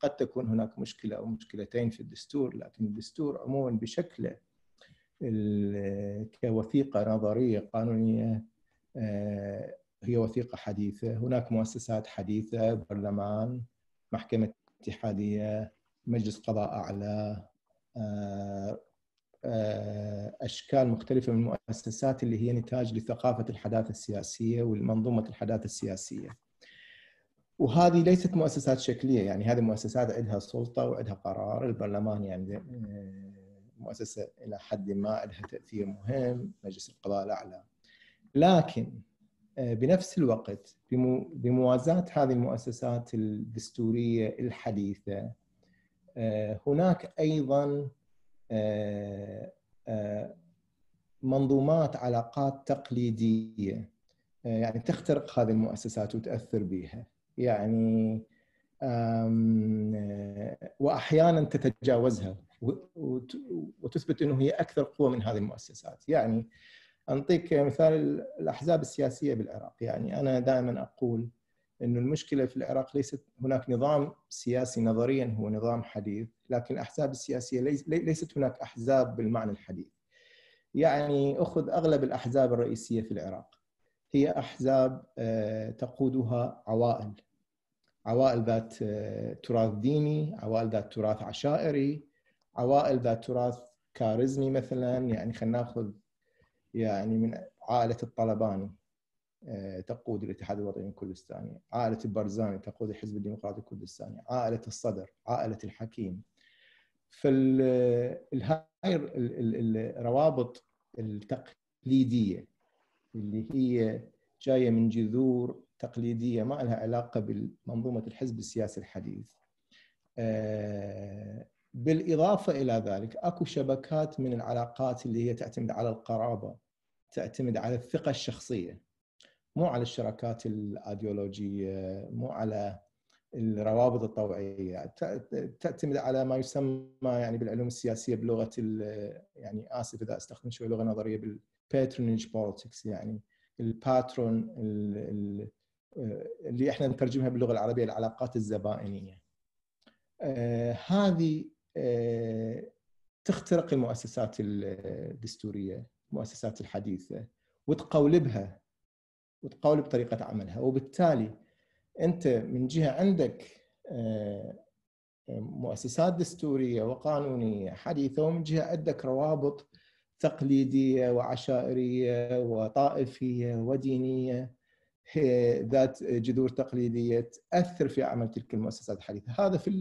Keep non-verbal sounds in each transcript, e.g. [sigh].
قد تكون هناك مشكلة أو مشكلتين في الدستور لكن الدستور عموما بشكله كوثيقة نظرية قانونية آه، هي وثيقة حديثة، هناك مؤسسات حديثة، برلمان، محكمة اتحادية، مجلس قضاء أعلى، آه، آه، أشكال مختلفة من المؤسسات اللي هي نتاج لثقافة الحداثة السياسية والمنظومة الحداثة السياسية. وهذه ليست مؤسسات شكلية يعني هذه مؤسسات عندها سلطة وعندها قرار البرلمان يعني آه، مؤسسة إلى حد ما لها تأثير مهم مجلس القضاء الأعلى. لكن آه، بنفس الوقت بموازاة هذه المؤسسات الدستورية الحديثة آه، هناك أيضا منظومات علاقات تقليدية يعني تخترق هذه المؤسسات وتأثر بها يعني وأحيانا تتجاوزها وتثبت إنه هي أكثر قوة من هذه المؤسسات. يعني أنطيك مثال الأحزاب السياسية بالعراق. يعني أنا دائما أقول إنه المشكلة في العراق ليست هناك نظام سياسي نظريا هو نظام حديث لكن الأحزاب السياسية ليست هناك أحزاب بالمعنى الحديث. يعني أخذ أغلب الأحزاب الرئيسية في العراق. هي أحزاب آه، تقودها عوائل. عوائل ذات آه، تراث ديني عوائل ذات تراث عشائري عوائل ذات تراث كاريزمي مثلا. يعني خلينا نأخذ يعني من عائلة الطلباني آه، تقود الاتحاد الوطني الكردستاني، عائلة البرزاني تقود الحزب الديمقراطي الكردستاني، عائلة الصدر، عائلة الحكيم. فالهاي الروابط التقليدية اللي هي جاية من جذور تقليدية ما لها علاقة بمنظومه الحزب السياسي الحديث. آه، بالإضافة إلى ذلك أكو شبكات من العلاقات اللي هي تعتمد على القرابة تعتمد على الثقة الشخصية مو على الشراكات الأيديولوجية مو على الروابط الطوعيه تعتمد على ما يسمى يعني بالعلوم السياسية بلغة يعني آسف إذا أستخدم شوي لغة نظرية بال patronage politics يعني ال patron اللي إحنا نترجمها باللغة العربية العلاقات الزبائنية. آه، هذه آه، تخترق المؤسسات الدستورية، المؤسسات الحديثة وتقولبها وتقولب طريقة عملها وبالتالي أنت من جهة عندك آه، مؤسسات دستورية وقانونية حديثة ومن جهة عندك روابط تقليدية وعشائرية وطائفية ودينية ذات جذور تقليدية تأثر في عمل تلك المؤسسات الحديثة، هذا في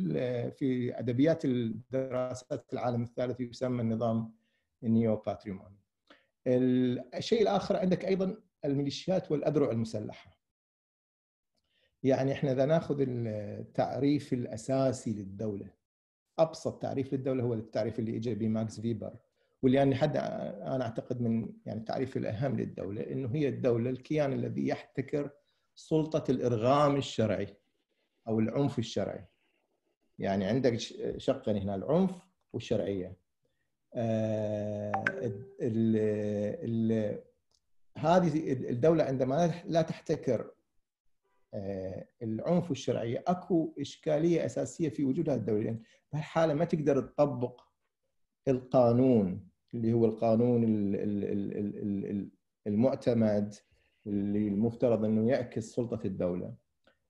في أدبيات الدراسات العالم الثالث يسمى النظام ال neo patrimony. الشيء الآخر عندك أيضا الميليشيات والأذرع المسلحة. يعني إحنا إذا ناخذ التعريف الأساسي للدولة أبسط تعريف للدولة هو التعريف اللي اجى به ماكس فيبر يعني حد أنا أعتقد من يعني التعريف الأهم للدولة إنه هي الدولة الكيان الذي يحتكر سلطة الإرغام الشرعي أو العنف الشرعي. يعني عندك شقين هنا العنف والشرعية. آه ال ال هذه الدولة عندما لا تحتكر آه العنف والشرعيه أكو إشكالية أساسية في وجود هذه الدولة لأن بهالحالة ما تقدر تطبق القانون اللي هو القانون المعتمد اللي المفترض أنه يعكس سلطة الدولة.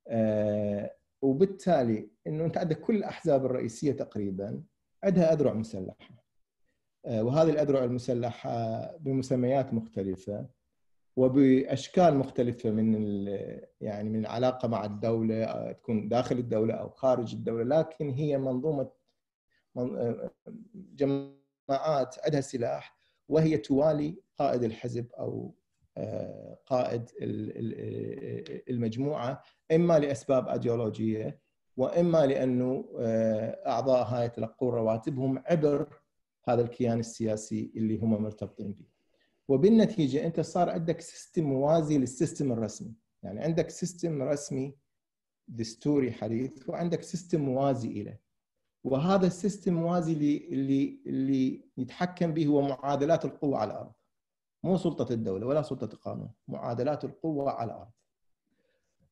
آه، وبالتالي إنه أنت عندك كل الأحزاب الرئيسية تقريبا عندها أذرع مسلحة. آه، وهذه الأذرع المسلحة بمسميات مختلفة وبأشكال مختلفة من يعني من العلاقه مع الدولة آه، تكون داخل الدولة أو خارج الدولة لكن هي منظومة جماعات عندها سلاح وهي توالي قائد الحزب أو آه، قائد المجموعة إما لأسباب أيديولوجية وإما لأنه آه، أعضاء هاي يتلقون رواتبهم عبر هذا الكيان السياسي اللي هم مرتبطين به. وبالنتيجة أنت صار عندك system موازي لل system الرسمي، يعني عندك system رسمي دستوري حديث وعندك system موازي له. وهذا ال system موازي اللي اللي اللي يتحكم به هو معادلات القوة على الأرض. مو سلطة الدولة ولا سلطة القانون معادلات القوة على الأرض.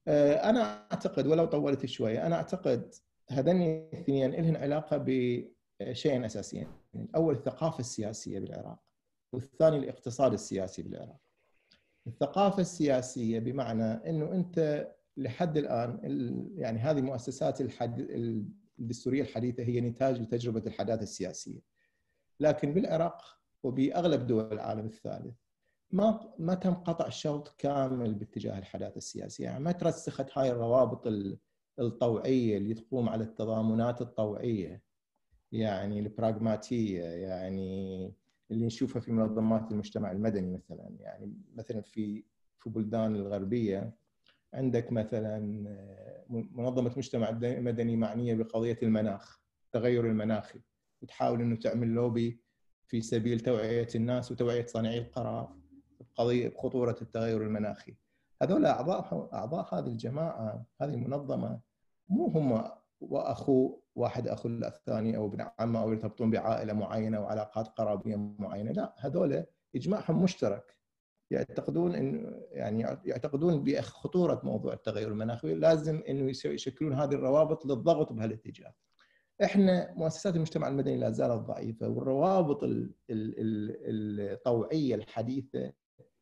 آه، أنا أعتقد ولو طولت شوية أنا أعتقد هذين الاثنين لهم علاقة بشيئين اساسيين الأول الثقافة السياسية بالعراق والثاني الاقتصاد السياسي بالعراق. الثقافة السياسية بمعنى إنه أنت لحد الآن يعني هذه المؤسسات الدستورية الحديثة هي نتاج لتجربة الحداثة السياسية. لكن بالعراق وبأغلب دول العالم الثالث ما ما تم قطع شوط كامل باتجاه الحداثة السياسية، يعني ما ترسخت هاي الروابط الطوعية اللي تقوم على التضامنات الطوعية. يعني البراغماتية يعني اللي نشوفها في منظمات المجتمع المدني مثلا. يعني مثلا في في بلدان الغربية عندك مثلا منظمة مجتمع مدني معنية بقضية المناخ التغير المناخي وتحاول إنه تعمل لوبي في سبيل توعية الناس وتوعية صانعي القرار بقضيه بخطورة التغير المناخي. هذول أعضاء أعضاء هذه الجماعة هذه المنظمة مو هم وأخو واحد أخو الثاني أو ابن عمه أو يرتبطون بعائلة معينة أو علاقات قرابية معينة لا هذول إجماعهم مشترك. يعتقدون انه يعني يعتقدون بخطورة موضوع التغير المناخي لازم إنه يشكلون هذه الروابط للضغط بهالاتجاه. إحنا مؤسسات المجتمع المدني لا زالت ضعيفة والروابط الطوعية الحديثة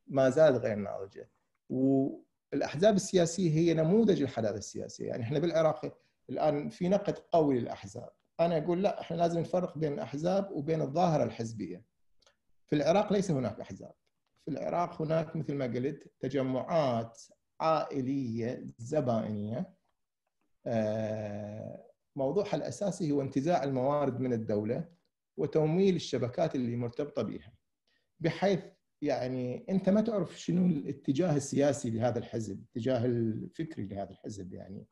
ما زالت غير ناضجة. والأحزاب السياسية هي نموذج الحداثة السياسية، يعني إحنا بالعراق الآن في نقد قوي للأحزاب، أنا أقول لا إحنا لازم نفرق بين الأحزاب وبين الظاهرة الحزبية. في العراق ليس هناك أحزاب. في العراق هناك مثل ما قلت تجمعات عائلية زبائنية. آه، موضوعها الأساسي هو انتزاع الموارد من الدولة وتمويل الشبكات اللي مرتبطة بها بحيث يعني أنت ما تعرف شنو الاتجاه السياسي لهذا الحزب، الاتجاه الفكري لهذا الحزب يعني.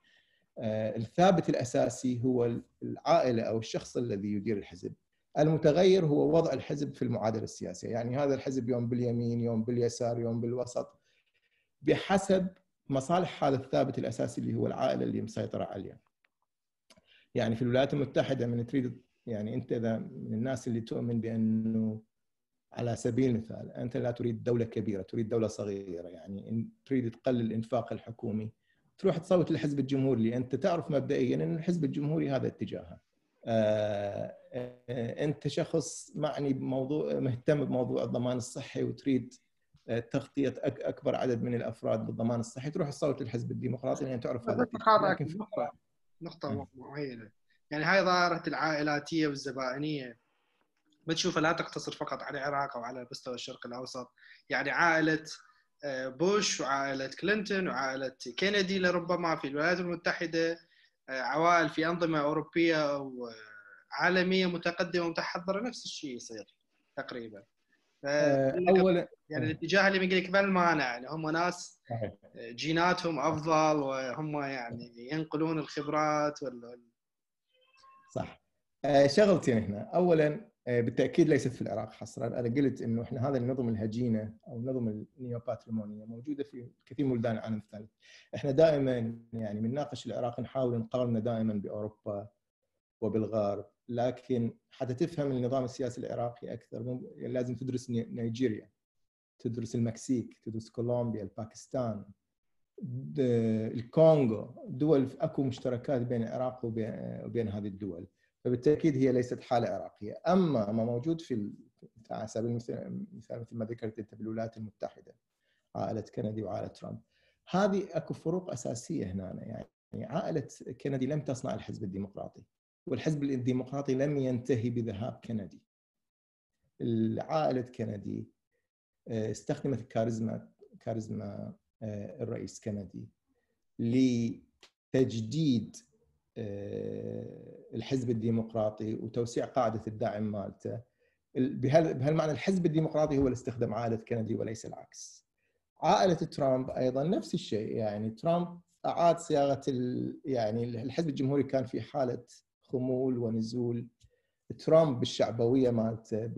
آه، الثابت الأساسي هو العائلة أو الشخص الذي يدير الحزب. المتغير هو وضع الحزب في المعادلة السياسية، يعني هذا الحزب يوم باليمين، يوم باليسار، يوم بالوسط بحسب مصالح هذا الثابت الأساسي اللي هو العائلة اللي مسيطرة عليه. يعني في الولايات المتحدة من تريد يعني أنت إذا من الناس اللي تؤمن بأنه على سبيل المثال أنت لا تريد دولة كبيرة، تريد دولة صغيرة، يعني إن تريد تقلل الإنفاق الحكومي تروح تصوت للحزب الجمهوري اللي أنت تعرف مبدئيا إن الحزب الجمهوري هذا اتجاهه. آه، آه، أنت شخص معني بموضوع مهتم بموضوع الضمان الصحي وتريد آه، تغطية أكبر عدد من الأفراد بالضمان الصحي. تروح تصوت للحزب الديمقراطي لأن تعرف هذا لكن في نقطه نقطة معينة. يعني هاي ظاهرة العائلاتية والزبائنية. ما تشوفها لا تقتصر فقط على العراق أو على مستوى الشرق الأوسط. يعني عائلة بوش وعائلة كلينتون وعائلة كينيدي لربما في الولايات المتحدة. عوائل في أنظمة أوروبية وعالمية متقدمة ومتحضرة نفس الشيء يصير تقريبا. آه، اولا يعني الاتجاه اللي بيقول لك بالمانع يعني هم ناس جيناتهم أفضل وهم يعني ينقلون الخبرات وال صح. آه، شغلتين هنا. اولا بالتأكيد ليست في العراق حصرا. أنا قلت إنه إحنا هذا النظم الهجينة أو النظم النيوباتريمونية موجودة في كثير من بلدان العالم الثالث. إحنا دائما يعني بنناقش العراق نحاول نقارنه دائما بأوروبا وبالغرب لكن حتى تفهم النظام السياسي العراقي أكثر لازم تدرس نيجيريا تدرس المكسيك تدرس كولومبيا الباكستان الكونغو. دول أكو مشتركات بين العراق وبين هذه الدول. فبالتأكيد هي ليست حالة عراقية، أما ما موجود في على سبيل المثال مثل ما ذكرت أنت بالولايات المتحدة عائلة كندي وعائلة ترامب. هذه أكو فروق أساسية هنا يعني عائلة كندي لم تصنع الحزب الديمقراطي والحزب الديمقراطي لم ينتهي بذهاب كندي عائله كندي آه، استخدمت كاريزما كاريزما آه، الرئيس كندي لتجديد الحزب الديمقراطي وتوسيع قاعدة الداعم مالته. بهالمعنى الحزب الديمقراطي هو اللي استخدم عائلة كندي وليس العكس. عائلة ترامب أيضا نفس الشيء يعني ترامب أعاد صياغة يعني الحزب الجمهوري كان في حالة خمول ونزول. ترامب بالشعبوية مالته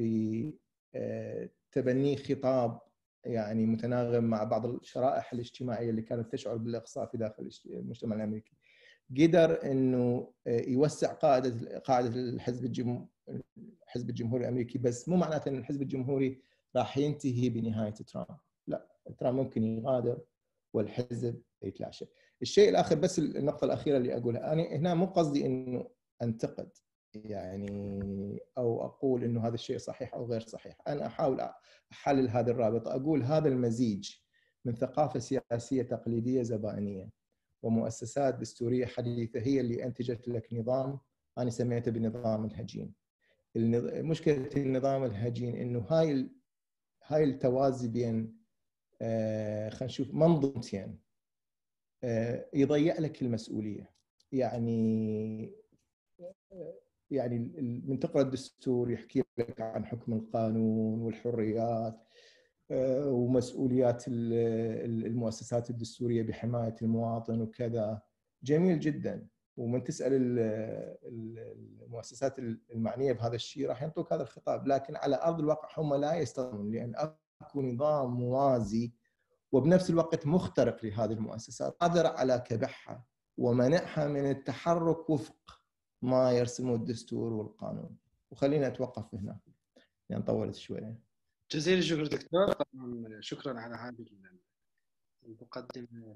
بتبني خطاب يعني متناغم مع بعض الشرائح الاجتماعية اللي كانت تشعر بالاقصاء في داخل المجتمع الأمريكي. قدر إنه آه، يوسع قاعدة قاعدة الحزب الجمهوري الحزب الجمهوري الأمريكي. بس مو معناته إن الحزب الجمهوري راح ينتهي بنهاية ترامب. لا ترامب ممكن يغادر والحزب يتلاشى. الشيء الآخر بس النقطة الأخيرة اللي أقولها. أنا هنا مو قصدي إنه أنتقد يعني أو أقول إنه هذا الشيء صحيح أو غير صحيح. أنا أحاول أحلل هذه الرابطة. أقول هذا المزيج من ثقافة سياسية تقليدية زبائنيه ومؤسسات دستورية حديثة هي اللي أنتجت لك نظام. أنا سميته بنظام الهجين. مشكلة النظام الهجين إنه هاي هاي التوازي بين آه خلينا نشوف منظومتين آه يضيع لك المسؤولية. يعني يعني من تقرا الدستور يحكي لك عن حكم القانون والحريات. آه، ومسؤوليات المؤسسات الدستورية بحماية المواطن وكذا. جميل جدا. ومن تسأل المؤسسات المعنية بهذا الشيء راح ينطوك هذا الخطاب. لكن على أرض الواقع هم لا يستطيعون لأن أكو نظام موازي وبنفس الوقت مخترق لهذه المؤسسات قادر على كبحها ومنعها من التحرك وفق ما يرسمه الدستور والقانون. وخلينا أتوقف هنا يعني طولت شوية جزيل الشكر دكتور. طبعا شكرا على هذه المقدمة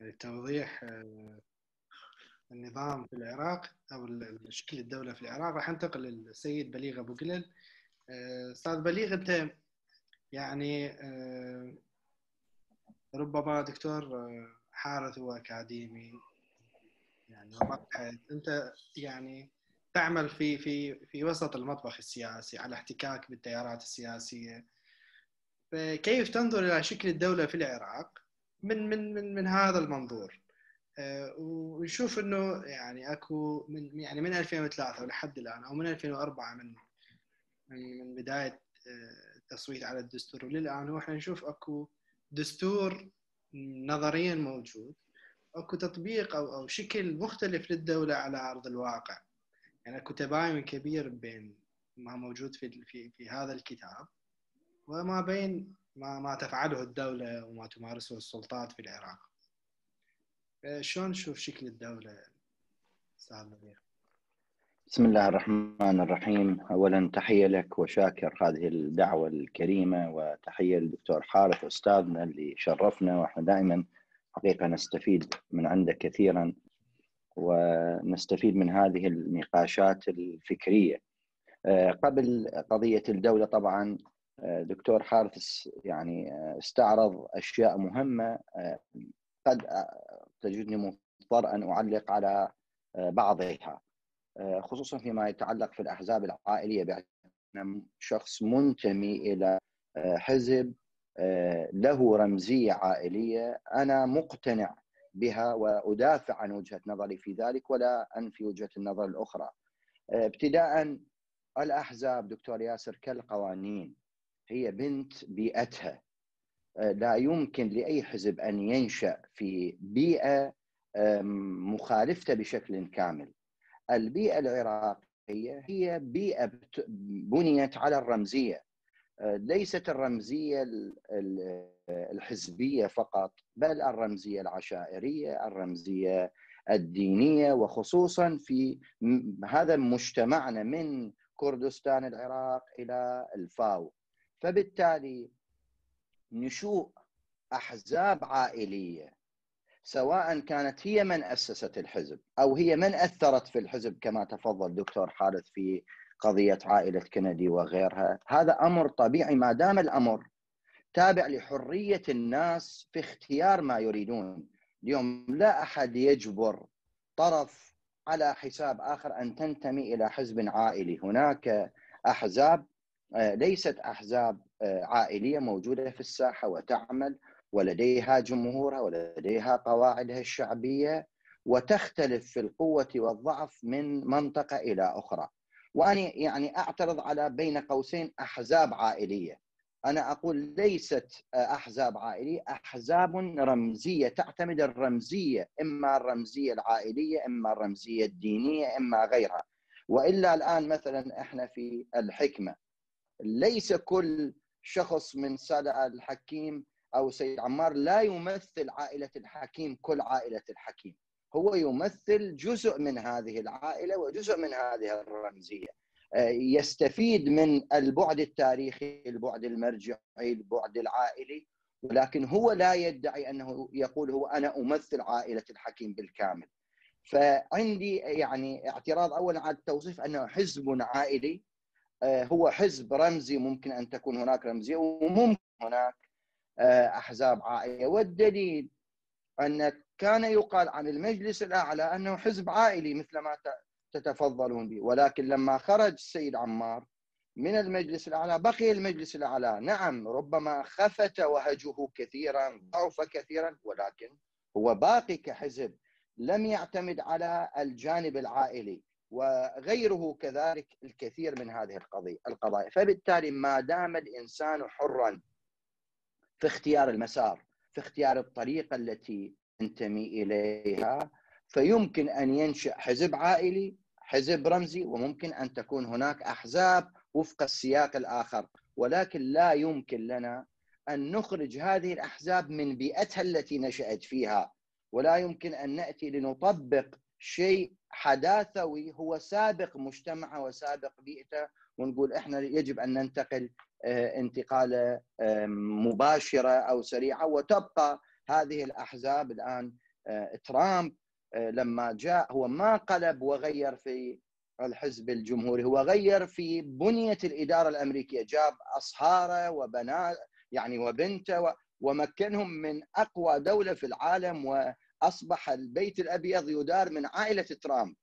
التوضيح آه، النظام في العراق أو شكل الدولة في العراق. راح أنتقل للسيد بليغ أبو قلل آه، أستاذ بليغ أنت يعني آه، ربما دكتور حارث واكاديمي يعني أنت يعني تعمل في في في وسط المطبخ السياسي على احتكاك بالتيارات السياسية. فكيف تنظر إلى شكل الدولة في العراق من من من من هذا المنظور؟ آه، ونشوف إنه يعني أكو من يعني من 2003 لحد الآن أو من 2004 من من بداية آه، التصويت على الدستور. وللآن هو إحنا نشوف أكو دستور نظريا موجود أكو تطبيق أو أو شكل مختلف للدولة على أرض الواقع. يعني أكو تباين كبير بين ما موجود في في في هذا الكتاب وما بين ما ما تفعله الدولة وما تمارسه السلطات في العراق. شلون تشوف شكل الدولة أستاذ نبيل بسم الله الرحمن الرحيم. اولا تحية لك وشاكر هذه الدعوة الكريمة وتحية للدكتور حارث أستاذنا اللي شرفنا وإحنا دائما حقيقة نستفيد من عندك كثيرا. ونستفيد من هذه النقاشات الفكرية. آه، قبل قضية الدولة طبعا آه، دكتور حارث يعني آه، استعرض أشياء مهمة قد تجدني مضطر أن أعلق على بعضها. خصوصا فيما يتعلق في الأحزاب العائلية بأن شخص منتمي إلى حزب له رمزية عائلية. أنا مقتنع بها وأدافع عن وجهة نظري في ذلك ولا أنفي وجهة النظر الأخرى. آه، ابتداء الأحزاب دكتور ياسر كالقوانين هي بنت بيئتها آه، لا يمكن لأي حزب أن ينشأ في بيئة مخالفته بشكل كامل. البيئة العراقية هي بيئة بنيت على الرمزية ليست الرمزية الحزبية فقط بل الرمزية العشائرية الرمزية الدينية وخصوصا في هذا مجتمعنا من كردستان العراق إلى الفاو. فبالتالي نشوء أحزاب عائلية سواء كانت هي من أسست الحزب أو هي من أثرت في الحزب كما تفضل دكتور حارث في قضية عائلة كندي وغيرها. هذا أمر طبيعي ما دام الأمر تابع لحرية الناس في اختيار ما يريدون. اليوم لا أحد يجبر طرف على حساب آخر أن تنتمي إلى حزب عائلي. هناك أحزاب آه، ليست أحزاب آه، عائلية موجودة في الساحة وتعمل ولديها جمهورها ولديها قواعدها الشعبية وتختلف في القوة والضعف من منطقة إلى أخرى. وأنا يعني أعترض على بين قوسين أحزاب عائلية. أنا أقول ليست أحزاب عائلية أحزاب رمزية تعتمد الرمزية إما الرمزية العائلية إما الرمزية الدينية إما غيرها. وإلا الآن مثلا إحنا في الحكمة. ليس كل شخص من سادة الحكيم أو سيد عمار لا يمثل عائلة الحكيم كل عائلة الحكيم. هو يمثل جزء من هذه العائلة وجزء من هذه الرمزية. آه، يستفيد من البعد التاريخي البعد المرجعي البعد العائلي ولكن هو لا يدعي أنه يقول هو أنا أمثل عائلة الحكيم بالكامل. فعندي يعني اعتراض اولا على التوصيف أنه حزب عائلي آه، هو حزب رمزي ممكن أن تكون هناك رمزية وممكن هناك آه، أحزاب عائلية. والدليل أن كان يقال عن المجلس الأعلى أنه حزب عائلي مثل ما تتفضلون به. ولكن لما خرج السيد عمار من المجلس الأعلى بقي المجلس الأعلى. نعم ربما خفت وهجه كثيرا ضعف كثيرا ولكن هو باقي كحزب لم يعتمد على الجانب العائلي وغيره كذلك الكثير من هذه القضية القضايا. فبالتالي ما دام الإنسان حرا في اختيار المسار في اختيار الطريقة التي ينتمي إليها. فيمكن أن ينشأ حزب عائلي حزب رمزي وممكن أن تكون هناك أحزاب وفق السياق الآخر. ولكن لا يمكن لنا أن نخرج هذه الأحزاب من بيئتها التي نشأت فيها. ولا يمكن أن نأتي لنطبق شيء حداثوي هو سابق مجتمعه وسابق بيئته ونقول إحنا يجب أن ننتقل آه، انتقاله مباشرة أو سريعة. وتبقى هذه الأحزاب الآن آه، ترامب آه، لما جاء هو ما قلب وغير في الحزب الجمهوري هو غير في بنية الإدارة الأمريكية. جاب أصهارة وبنات يعني وبنته ومكنهم من أقوى دولة في العالم اصبح البيت الأبيض يدار من عائلة ترامب.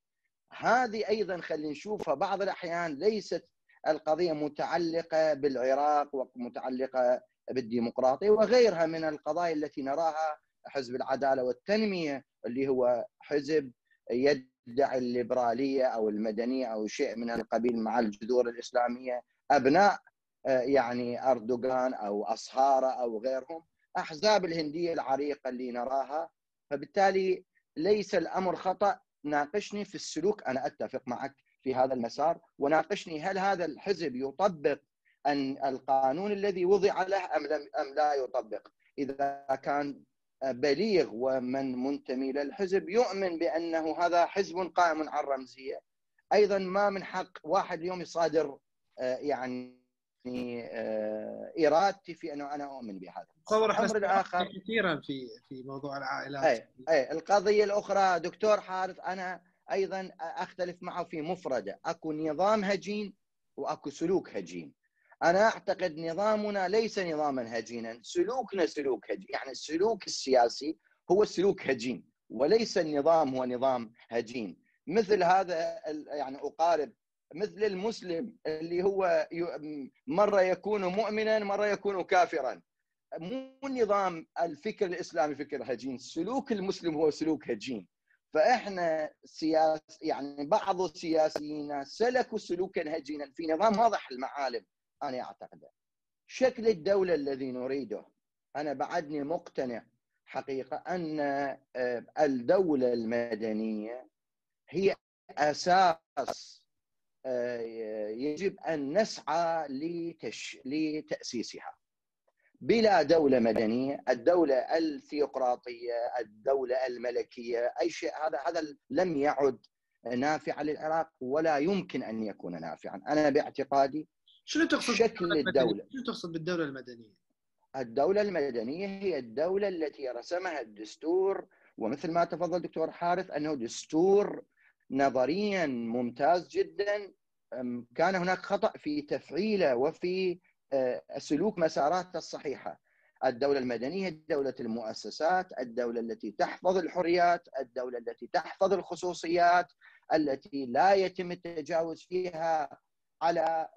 هذه أيضا خلينا نشوفها بعض الأحيان ليست القضية متعلقة بالعراق ومتعلقة بالديمقراطية وغيرها من القضايا التي نراها حزب العدالة والتنمية اللي هو حزب يدعي الليبرالية أو المدنية أو شيء من القبيل مع الجذور الإسلامية أبناء آه، يعني أردوغان أو أصهارة أو غيرهم أحزاب الهندية العريقة اللي نراها. فبالتالي ليس الأمر خطأ ناقشني في السلوك أنا أتفق معك في هذا المسار. وناقشني هل هذا الحزب يطبق أن القانون الذي وضع له أم لم أم لا يطبق؟ إذا كان بليغ ومن منتمي للحزب يؤمن بأنه هذا حزب قائم على الرمزية. أيضا ما من حق واحد اليوم يصادر آه، يعني يعني آه، إرادتي في أنه أنا أؤمن بهذا. تصور الأمر الآخر كثيرا في في موضوع العائلات. أي أي القضية الأخرى دكتور حارث أنا أيضا أختلف معه في مفرده. أكو نظام هجين وأكو سلوك هجين. أنا أعتقد نظامنا ليس نظاما هجينا. سلوكنا سلوك هجين. يعني السلوك السياسي هو سلوك هجين وليس النظام هو نظام هجين. مثل هذا يعني أقارب مثل المسلم اللي هو مرة يكون مؤمنا مرة يكون كافرا. مو نظام الفكر الإسلامي فكر هجين. سلوك المسلم هو سلوك هجين. فإحنا سياس يعني بعض السياسيين سلكوا سلوكا هجينا في نظام واضح المعالم أنا أعتقد. شكل الدولة الذي نريده. أنا بعدني مقتنع حقيقة أن آه، الدولة المدنية هي أساس آه، يجب أن نسعى لتش... لتأسيسها. بلا دولة مدنية الدولة الثيوقراطيه الدولة الملكية أي شيء هذا هذا لم يعد نافعا للعراق ولا يمكن أن يكون نافعا. أنا باعتقادي شنو تقصد شكل الدولة. شنو تقصد بالدولة المدنية؟ الدولة المدنية هي الدولة التي رسمها الدستور ومثل ما تفضل دكتور حارث أنه دستور نظريا ممتاز جدا. كان هناك خطأ في تفعيله وفي سلوك مساراته الصحيحة. الدولة المدنية دولة المؤسسات الدولة التي تحفظ الحريات الدولة التي تحفظ الخصوصيات التي لا يتم التجاوز فيها على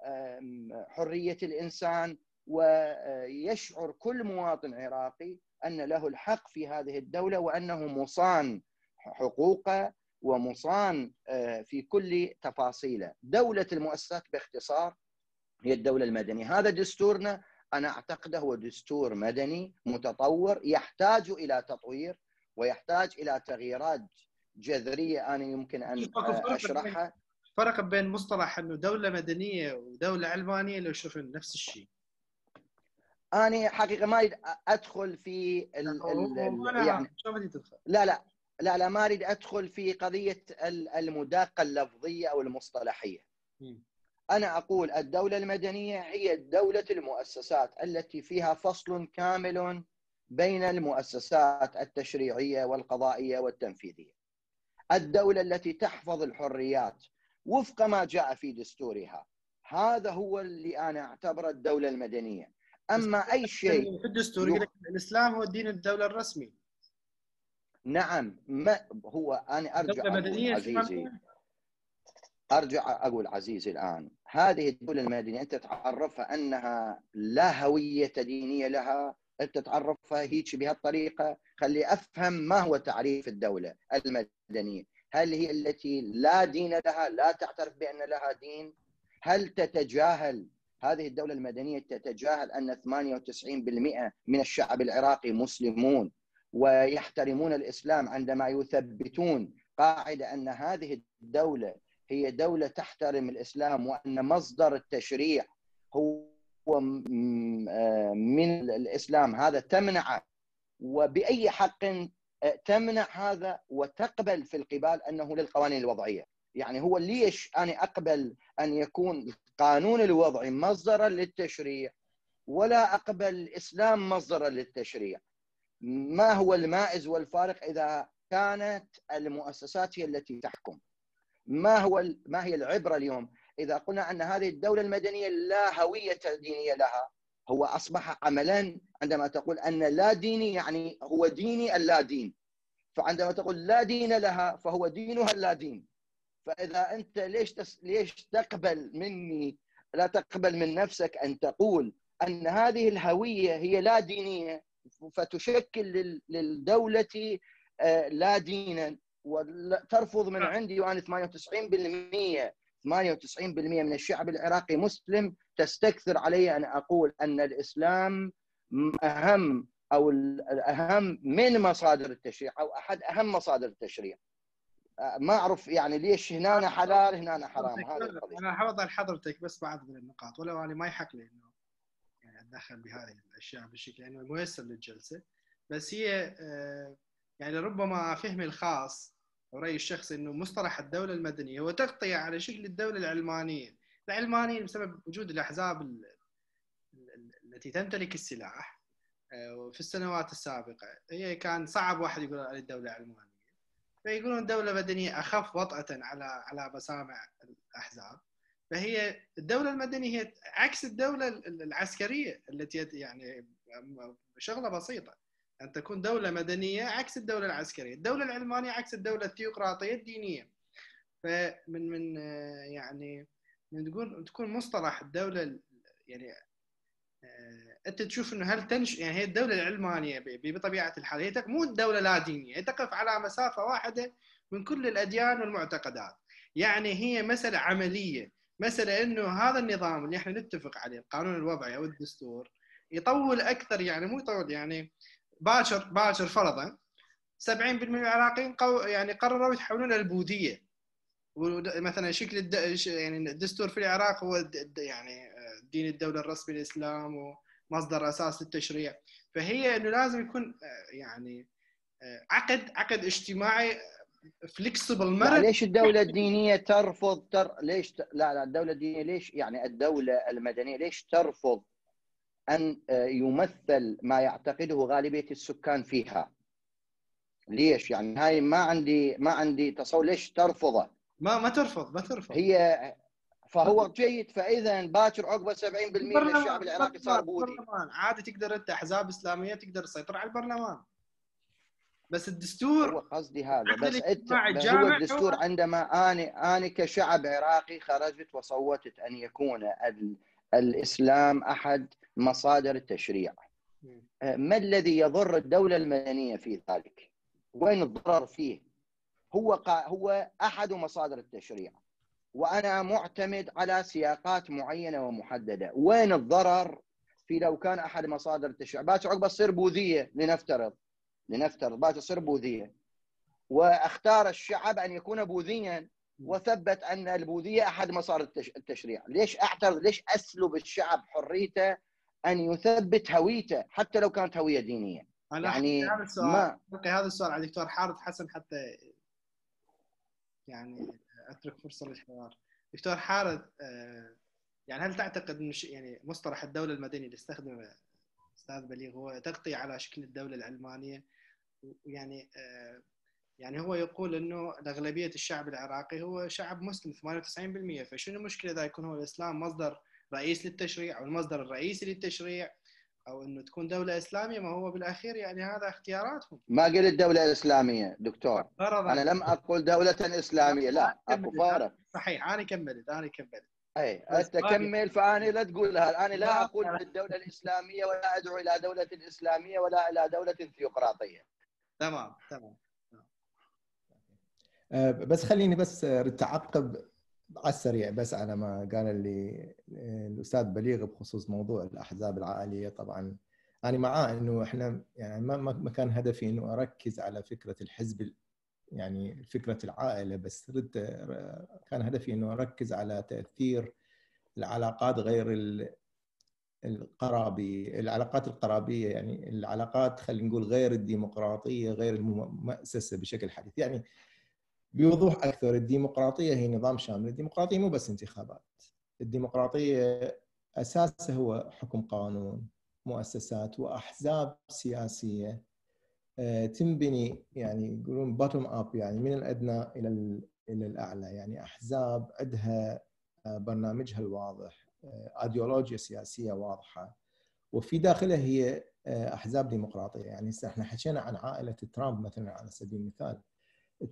حرية الإنسان. ويشعر كل مواطن عراقي أن له الحق في هذه الدولة وأنه مصان حقوقه ومصان آه، في كل تفاصيله. دولة المؤسسات باختصار هي الدولة المدنية. هذا دستورنا أنا أعتقده هو دستور مدني متطور يحتاج إلى تطوير ويحتاج إلى تغييرات جذرية أنا يمكن أن أشرحها. فرق بين مصطلح أنه دولة مدنية ودولة علمانية لو شوفوا نفس الشيء. أنا حقيقة ما أريد أدخل في ال ال يعني لا لا لا لا ما أريد أدخل في قضية المداقه اللفظية أو المصطلحية. أنا أقول الدولة المدنية هي دولة المؤسسات التي فيها فصل كامل بين المؤسسات التشريعية والقضائية والتنفيذية. الدولة التي تحفظ الحريات وفق ما جاء في دستورها. هذا هو اللي أنا أعتبره الدولة المدنية. أما أي شيء في الدستور يقول لك الإسلام هو الدين الدولة الرسمي. نعم ما هو أنا أرجع دولة مدنية عزيزي أرجع أقول عزيزي الآن هذه الدولة المدنية أنت تعرفها أنها لا هوية دينية لها أنت تعرفها هيك بهالطريقة. خلي أفهم ما هو تعريف الدولة المدنية. هل هي التي لا دين لها لا تعترف بأن لها دين؟ هل تتجاهل هذه الدولة المدنية تتجاهل أن 98% من الشعب العراقي مسلمون ويحترمون الإسلام عندما يثبتون قاعدة أن هذه الدولة هي دولة تحترم الإسلام وأن مصدر التشريع هو من الإسلام. هذا تمنعه وبأي حق تمنع هذا وتقبل في القبال أنه للقوانين الوضعية. يعني هو ليش أنا أقبل أن يكون القانون الوضعي مصدرا للتشريع ولا أقبل الإسلام مصدرا للتشريع؟ ما هو المائز والفارق إذا كانت المؤسسات هي التي تحكم؟ ما هو ما هي العبرة اليوم؟ إذا قلنا أن هذه الدولة المدنية لا هوية دينية لها هو أصبح عملا عندما تقول أن لا ديني يعني هو ديني اللا دين. فعندما تقول لا دين لها فهو دينها اللا دين. فإذا أنت ليش تس... ليش تقبل مني؟ لا تقبل من نفسك أن تقول أن هذه الهوية هي لا دينية فتشكل لل... للدولة آه، لا دينا. وترفض من عندي وأنا 98% 98% من الشعب العراقي مسلم تستكثر علي أن أقول أن الإسلام أهم أو الأهم من مصادر التشريع أو أحد أهم مصادر التشريع. ما أعرف يعني ليش هنا حلال هنا حرام. هذا القضية. أنا حافظ لحضرتك بس بعض من النقاط ولو أنا ما يحق لي إنه يعني أتدخل بهذه الأشياء لأنه يعني ميسر للجلسة. بس هي آه، يعني ربما فهمي الخاص ورأيي الشخصي أنه مصطلح الدولة المدنية هو تغطية على شكل الدولة العلمانية. العلمانية بسبب وجود الأحزاب التي تمتلك السلاح آه، في السنوات السابقة هي كان صعب واحد يقول على الدولة علمانية فيقولون الدولة المدنية أخف وطأة على على مسامع الأحزاب. فهي الدولة المدنية هي عكس الدولة العسكرية التي يعني شغلة بسيطة. أن تكون دولة مدنية عكس الدولة العسكرية. الدولة العلمانية عكس الدولة الثيوقراطية الدينية. فمن من يعني من تقول تكون مصطلح الدولة يعني آه، أنت تشوف إنه هل تنش يعني هي الدولة العلمانية بطبيعة الحال هي مو دوله لا دينية هي تقف على مسافة واحدة من كل الأديان والمعتقدات. يعني هي مسألة عملية. مسألة إنه هذا النظام اللي إحنا نتفق عليه القانون الوضعي أو الدستور يطول أكثر يعني مو يطول يعني باكر باكر فرضا 70% من العراقيين قو يعني قرروا يتحولون للبوذيه مثلا شكل الد... يعني الدستور في العراق هو يعني دين الدولة الرسمي الاسلام ومصدر أساس للتشريع فهي إنه لازم يكون يعني عقد عقد اجتماعي فليكسبل مرن ليش الدولة الدينية ترفض تر... ليش. لا لا الدولة الدينية ليش يعني الدولة المدنية ليش ترفض أن آه، يمثل ما يعتقده غالبية السكان فيها. ليش؟ يعني هاي ما عندي ما عندي تصور. ليش ترفضه؟ ما ما ترفض ما ترفض. هي فهو جيد فإذا باكر عقبة 70% من الشعب العراقي صار بوذي عادي تقدر أنت أحزاب إسلامية تقدر تسيطر على البرلمان. بس الدستور هو قصدي هذا بس أنت هو الدستور عندما أنا أنا كشعب عراقي خرجت وصوتت أن يكون الإسلام أحد مصادر التشريع. آه، ما الذي يضر الدولة المدنية في ذلك؟ وين الضرر فيه؟ هو هو أحد مصادر التشريع. وأنا معتمد على سياقات معينة ومحددة، وين الضرر في لو كان أحد مصادر التشريع؟ باكر عقبه تصير بوذية لنفترض. لنفترض باكر تصير بوذية. وأختار الشعب أن يكون بوذيا. وثبت أن البوذية أحد مصادر التشريع، ليش أعترض؟ ليش أسلب الشعب حريته أن يثبت هويته حتى لو كانت هوية دينية؟ أنا يعني هذا السؤال ما هذا السؤال على الدكتور حارث حسن حتى يعني أترك فرصة للحوار. دكتور حارث آه، يعني هل تعتقد يعني مصطلح الدولة المدنيه اللي استخدمه أستاذ بليغ هو تغطية على شكل الدولة العلمانية ويعني آه، يعني هو يقول إنه اغلبيه الشعب العراقي هو شعب مسلم 98% فشنو المشكلة إذا يكون هو الإسلام مصدر رئيس للتشريع أو المصدر الرئيسي للتشريع؟ أو إنه تكون دولة إسلامية؟ ما هو بالأخير يعني هذا اختياراتهم. ما قلت دولة إسلامية دكتور. أنا لم أقل دولة إسلامية لا أكو فارق. صحيح أنا كملت أنا كملت. أي أنت كمل فأنا لا تقولها أنا لا أقول بالدولة الإسلامية ولا أدعو إلى دولة إسلامية ولا إلى دولة ثيوقراطية. تمام تمام. بس خليني بس تعقب على السريع. بس على ما قال لي الأستاذ بليغ بخصوص موضوع الأحزاب العائلية. طبعا أنا معاه إنه إحنا يعني ما ما كان هدفي إنه أركز على فكرة الحزب يعني فكرة العائلة بس رد كان هدفي إنه أركز على تأثير العلاقات غير القرابي العلاقات القرابية يعني العلاقات خلينا نقول غير الديمقراطية غير المؤسسة بشكل حديث. يعني بوضوح أكثر. الديمقراطية هي نظام شامل. الديمقراطية مو بس انتخابات. الديمقراطية أساسها هو حكم قانون مؤسسات وأحزاب سياسية. آه، تنبني يعني يقولون bottom up يعني من الأدنى إلى إلى الأعلى. يعني أحزاب عندها آه، برنامجها الواضح. ايديولوجيا سياسية واضحة. وفي داخلها هي آه، أحزاب ديمقراطية. يعني إحنا حكينا عن عائلة ترامب مثلا على سبيل المثال.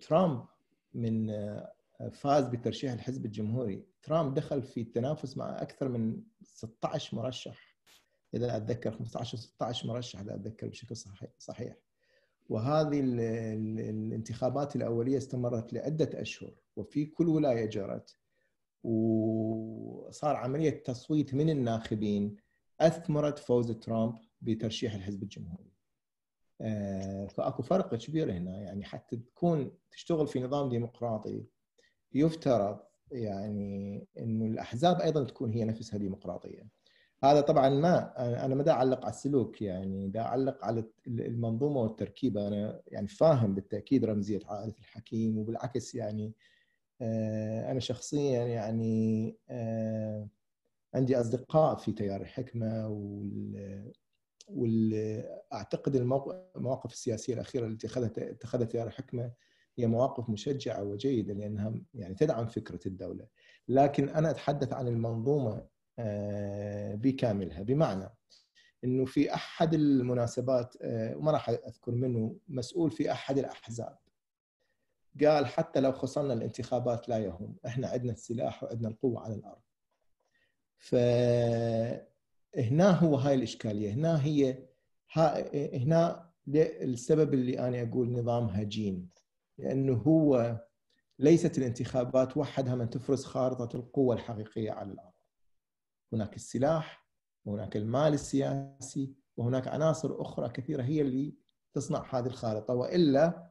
ترامب من آه، فاز بترشيح الحزب الجمهوري. ترامب دخل في التنافس مع أكثر من 16 مرشح. إذا أتذكر 15 16 مرشح إذا أتذكر بشكل صحيح صحيح. وهذه الانتخابات الأولية استمرت لعدة أشهر وفي كل ولاية جرت. وصار عملية تصويت من الناخبين. أثمرت فوز ترامب بترشيح الحزب الجمهوري. آه، فأكو فرق كبير هنا يعني حتى تكون تشتغل في نظام ديمقراطي يفترض يعني إنه الأحزاب أيضا تكون هي نفسها ديمقراطية. هذا طبعا ما أنا ما دا أعلق على السلوك يعني دا أعلق على المنظومة والتركيبة أنا يعني فاهم بالتأكيد رمزيه عائلة الحكيم وبالعكس يعني آه، أنا شخصيا يعني آه، عندي أصدقاء في تيار الحكمة واعتقد المواقف السياسية الأخيرة التي اخذتها اتخذها تيار الحكمة هي مواقف مشجعة وجيدة لأنها يعني تدعم فكرة الدولة. لكن أنا أتحدث عن المنظومة آه، بكاملها. بمعنى إنه في أحد المناسبات وما راح أذكر منه مسؤول في أحد الأحزاب. قال حتى لو خسرنا الانتخابات لا يهم. إحنا عندنا السلاح وعندنا القوة على الأرض. فهنا هو هاي الإشكالية. هنا هي هنا السبب اللي أنا أقول نظام هجين. لأنه هو ليست الانتخابات وحدها من تفرز خارطة القوة الحقيقية على الأرض. هناك السلاح وهناك المال السياسي وهناك عناصر أخرى كثيرة هي اللي تصنع هذه الخارطة. وإلا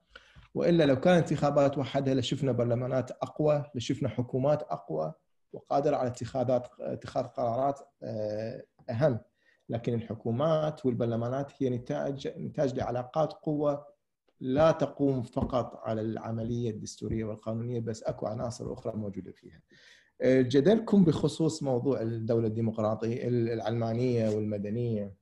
وإلا لو كانت انتخابات وحدها لشفنا برلمانات أقوى لشفنا حكومات أقوى وقادره على اتخاذات اتخاذ قرارات آه، أهم. لكن الحكومات والبرلمانات هي نتاج نتاج لعلاقات قوة لا تقوم فقط على العملية الدستورية والقانونية بس أكو عناصر أخرى موجودة فيها. جدلكم بخصوص موضوع الدولة الديمقراطية العلمانية والمدنية.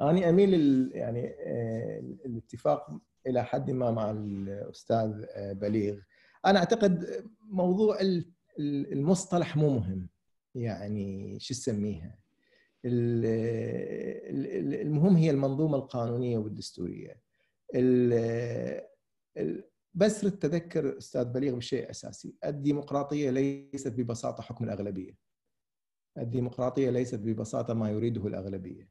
أنا أميل يعني آه، الاتفاق إلى حد ما مع الأستاذ آه، بليغ. أنا أعتقد موضوع المصطلح مو مهم. يعني شو تسميها المهم هي المنظومة القانونية والدستورية. بس تذكر أستاذ بليغ بشيء أساسي. الديمقراطية ليست ببساطة حكم الأغلبية. الديمقراطية ليست ببساطة ما يريده الأغلبية.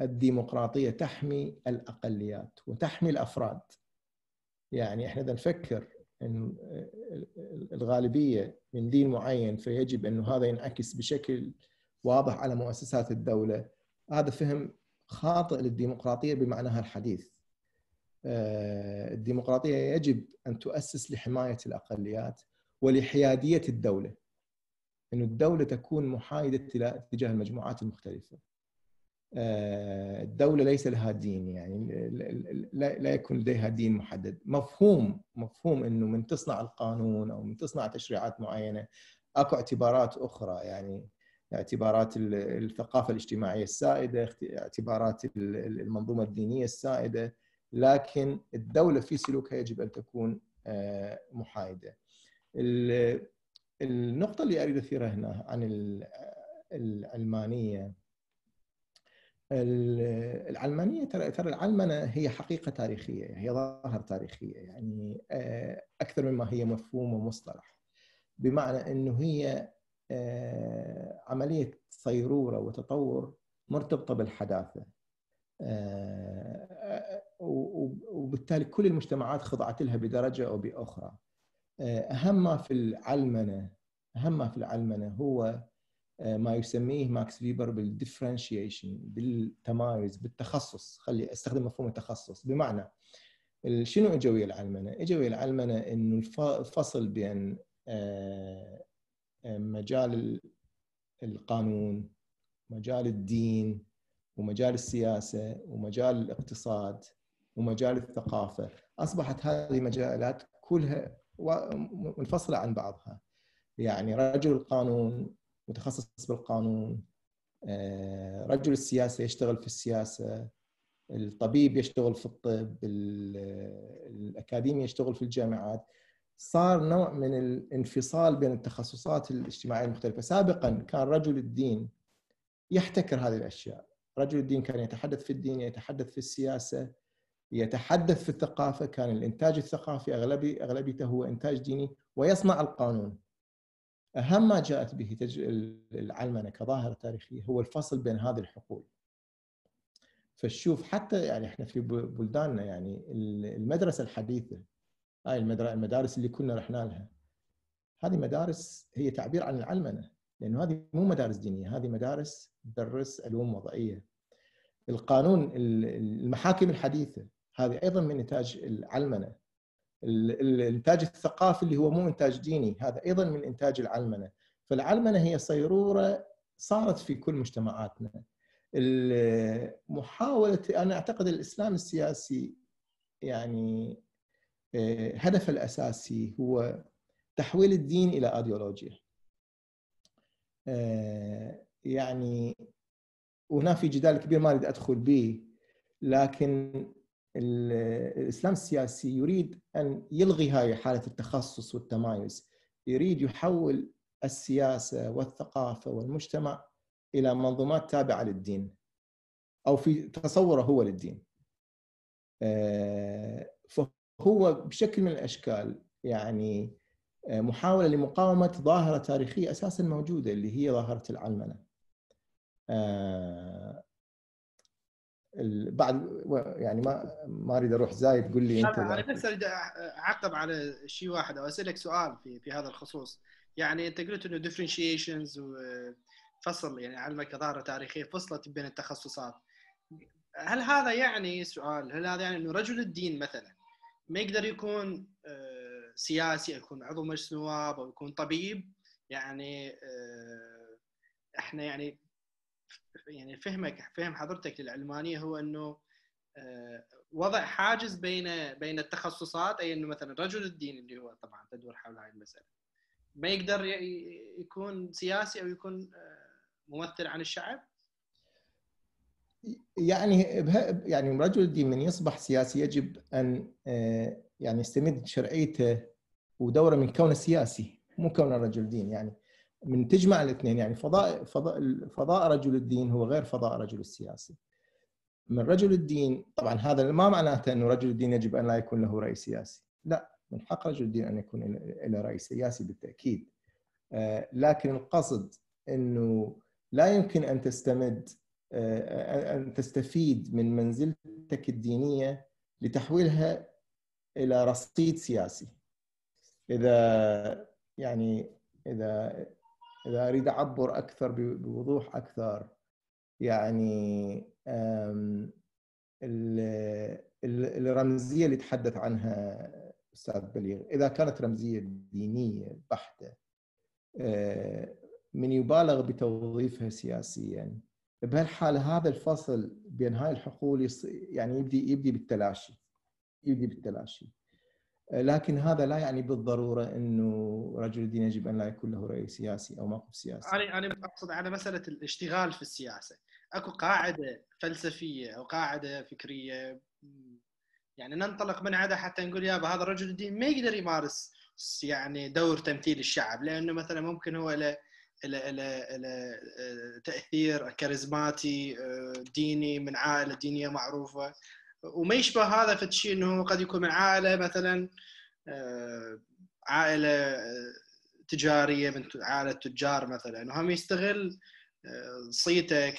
الديمقراطية تحمي الأقليات وتحمي الأفراد. يعني إحنا إذا نفكر إن الغالبية من دين معين فيجب أنه هذا ينعكس بشكل واضح على مؤسسات الدولة. هذا فهم خاطئ للديمقراطية بمعناها الحديث آه، الديمقراطية يجب أن تؤسس لحماية الأقليات ولحيادية الدولة انه الدولة تكون محايدة تجاه المجموعات المختلفة. آه، الدولة ليس لها دين يعني لا يكون لديها دين محدد. مفهوم مفهوم أنه من تصنع القانون أو من تصنع تشريعات معينة أكو اعتبارات أخرى يعني اعتبارات الثقافة الاجتماعية السائدة اعتبارات المنظومة الدينية السائدة. لكن الدولة في سلوكها يجب أن تكون آه، محايدة. النقطة اللي أريد أثيرها هنا عن العلمانيه العلمانيه ترى ترى العلمنه هي حقيقة تاريخية هي ظاهرة تاريخية يعني آه، أكثر مما هي مفهوم ومصطلح. بمعنى إنه هي آه، عملية صيرورة وتطور مرتبطة بالحداثة. آه، وبالتالي كل المجتمعات خضعت لها بدرجة أو بأخرى. أهم ما في العلمنة أهم ما في العلمنة هو آه، ما يسميه ماكس فيبر بال differentiation بالتمايز بالتخصص. خلي أستخدم مفهوم التخصص. بمعنى شنو اجى ويا العلمنة؟ اجى ويا العلمنة إنه الفصل بين آه، آه، مجال القانون مجال الدين ومجال السياسة ومجال الاقتصاد ومجال الثقافة. أصبحت هذه مجالات كلها منفصلة عن بعضها. يعني رجل القانون متخصص بالقانون آه، رجل السياسة يشتغل في السياسة الطبيب يشتغل في الطب الاكاديمي يشتغل في الجامعات. صار نوع من الانفصال بين التخصصات الاجتماعية المختلفة. سابقا كان رجل الدين يحتكر هذه الأشياء. رجل الدين كان يتحدث في الدين يتحدث في السياسة يتحدث في الثقافة. كان الإنتاج الثقافي اغلبي أغلبيته هو إنتاج ديني ويصنع القانون. أهم ما جاءت به العلمنة كظاهرة تاريخية هو الفصل بين هذه الحقول. فشوف حتى يعني إحنا في بلداننا يعني المدرسة الحديثة هاي المدارس اللي كنا رحنا لها هذه مدارس هي تعبير عن العلمنة لأنه هذه مو مدارس دينية هذه مدارس تدرس علوم وضعية. القانون المحاكم الحديثة هذه أيضا من نتاج العلمنة. الإنتاج الثقافي اللي هو مو إنتاج ديني هذا أيضا من إنتاج العلمنة. فالعلمنة هي صيرورة صارت في كل مجتمعاتنا. محاولة أنا أعتقد الإسلام السياسي يعني هدفه الأساسي هو تحويل الدين إلى ايديولوجيا آه، يعني وهنا في جدال كبير ما أريد أدخل به لكن الإسلام السياسي يريد أن يلغي هاي حالة التخصص والتمايز. يريد يحول السياسة والثقافة والمجتمع إلى منظومات تابعة للدين أو في تصوره هو للدين. آه، فهو بشكل من الأشكال يعني آه، محاولة لمقاومة ظاهرة تاريخية أساسا موجودة اللي هي ظاهرة العلمنة. آه، بعد يعني ما ما أريد أروح زايد قول لي أنت أنا بس أريد أعقب على شيء واحد أو أسألك سؤال في في هذا الخصوص. يعني أنت قلت إنه ديفرنشيشنز وفصل يعني علمك كظاهرة تاريخية فصلت بين التخصصات. هل هذا يعني سؤال هل هذا يعني إنه رجل الدين مثلا ما يقدر يكون آه، سياسي يكون عضو مجلس نواب أو يكون طبيب. يعني آه، إحنا يعني يعني فهمك فهم حضرتك للعلمانية هو إنه آه، وضع حاجز بين بين التخصصات أي إنه مثلا رجل الدين اللي هو طبعا تدور حول هذه المسألة. ما يقدر يكون سياسي أو يكون ممثل عن الشعب. يعني يعني رجل الدين من يصبح سياسي يجب أن آه، يعني يستمد شرعيته ودوره من كونه سياسي مو كونه رجل دين يعني من تجمع الاثنين يعني فضاء فضاء فضاء رجل الدين هو غير فضاء رجل السياسي. من رجل الدين طبعا هذا ما معناته إنه رجل الدين يجب أن لا يكون له رأي سياسي، لا من حق رجل الدين أن يكون له رأي سياسي بالتأكيد. آه، لكن القصد إنه لا يمكن أن تستمد أن تستفيد من منزلتك الدينية لتحويلها إلى رصيد سياسي. إذا يعني إذا إذا أريد أعبر أكثر بوضوح أكثر يعني الرمزية اللي تحدث عنها أستاذ بليغ إذا كانت رمزية دينية بحتة آه، من يبالغ بتوظيفها سياسيا بهالحالة هذا الفصل بين هاي الحقول يعني يبدي يبدي بالتلاشي يبدي بالتلاشي لكن هذا لا يعني بالضرورة إنه رجل الدين يجب أن لا يكون له رأي سياسي أو موقف سياسي. أنا أنا أقصد على مسألة الاشتغال في السياسة، أكو قاعدة فلسفية أو قاعدة فكرية يعني ننطلق من عدا حتى نقول يابا هذا رجل الدين ما يقدر يمارس يعني دور تمثيل الشعب لأنه مثلا ممكن هو له له له تأثير كاريزماتي ديني من عائلة دينية معروفة. وما يشبه هذا في الشيء إنه قد يكون من عائلة مثلا عائلة تجارية من عائلة تجار مثلا. وهم يستغل صيته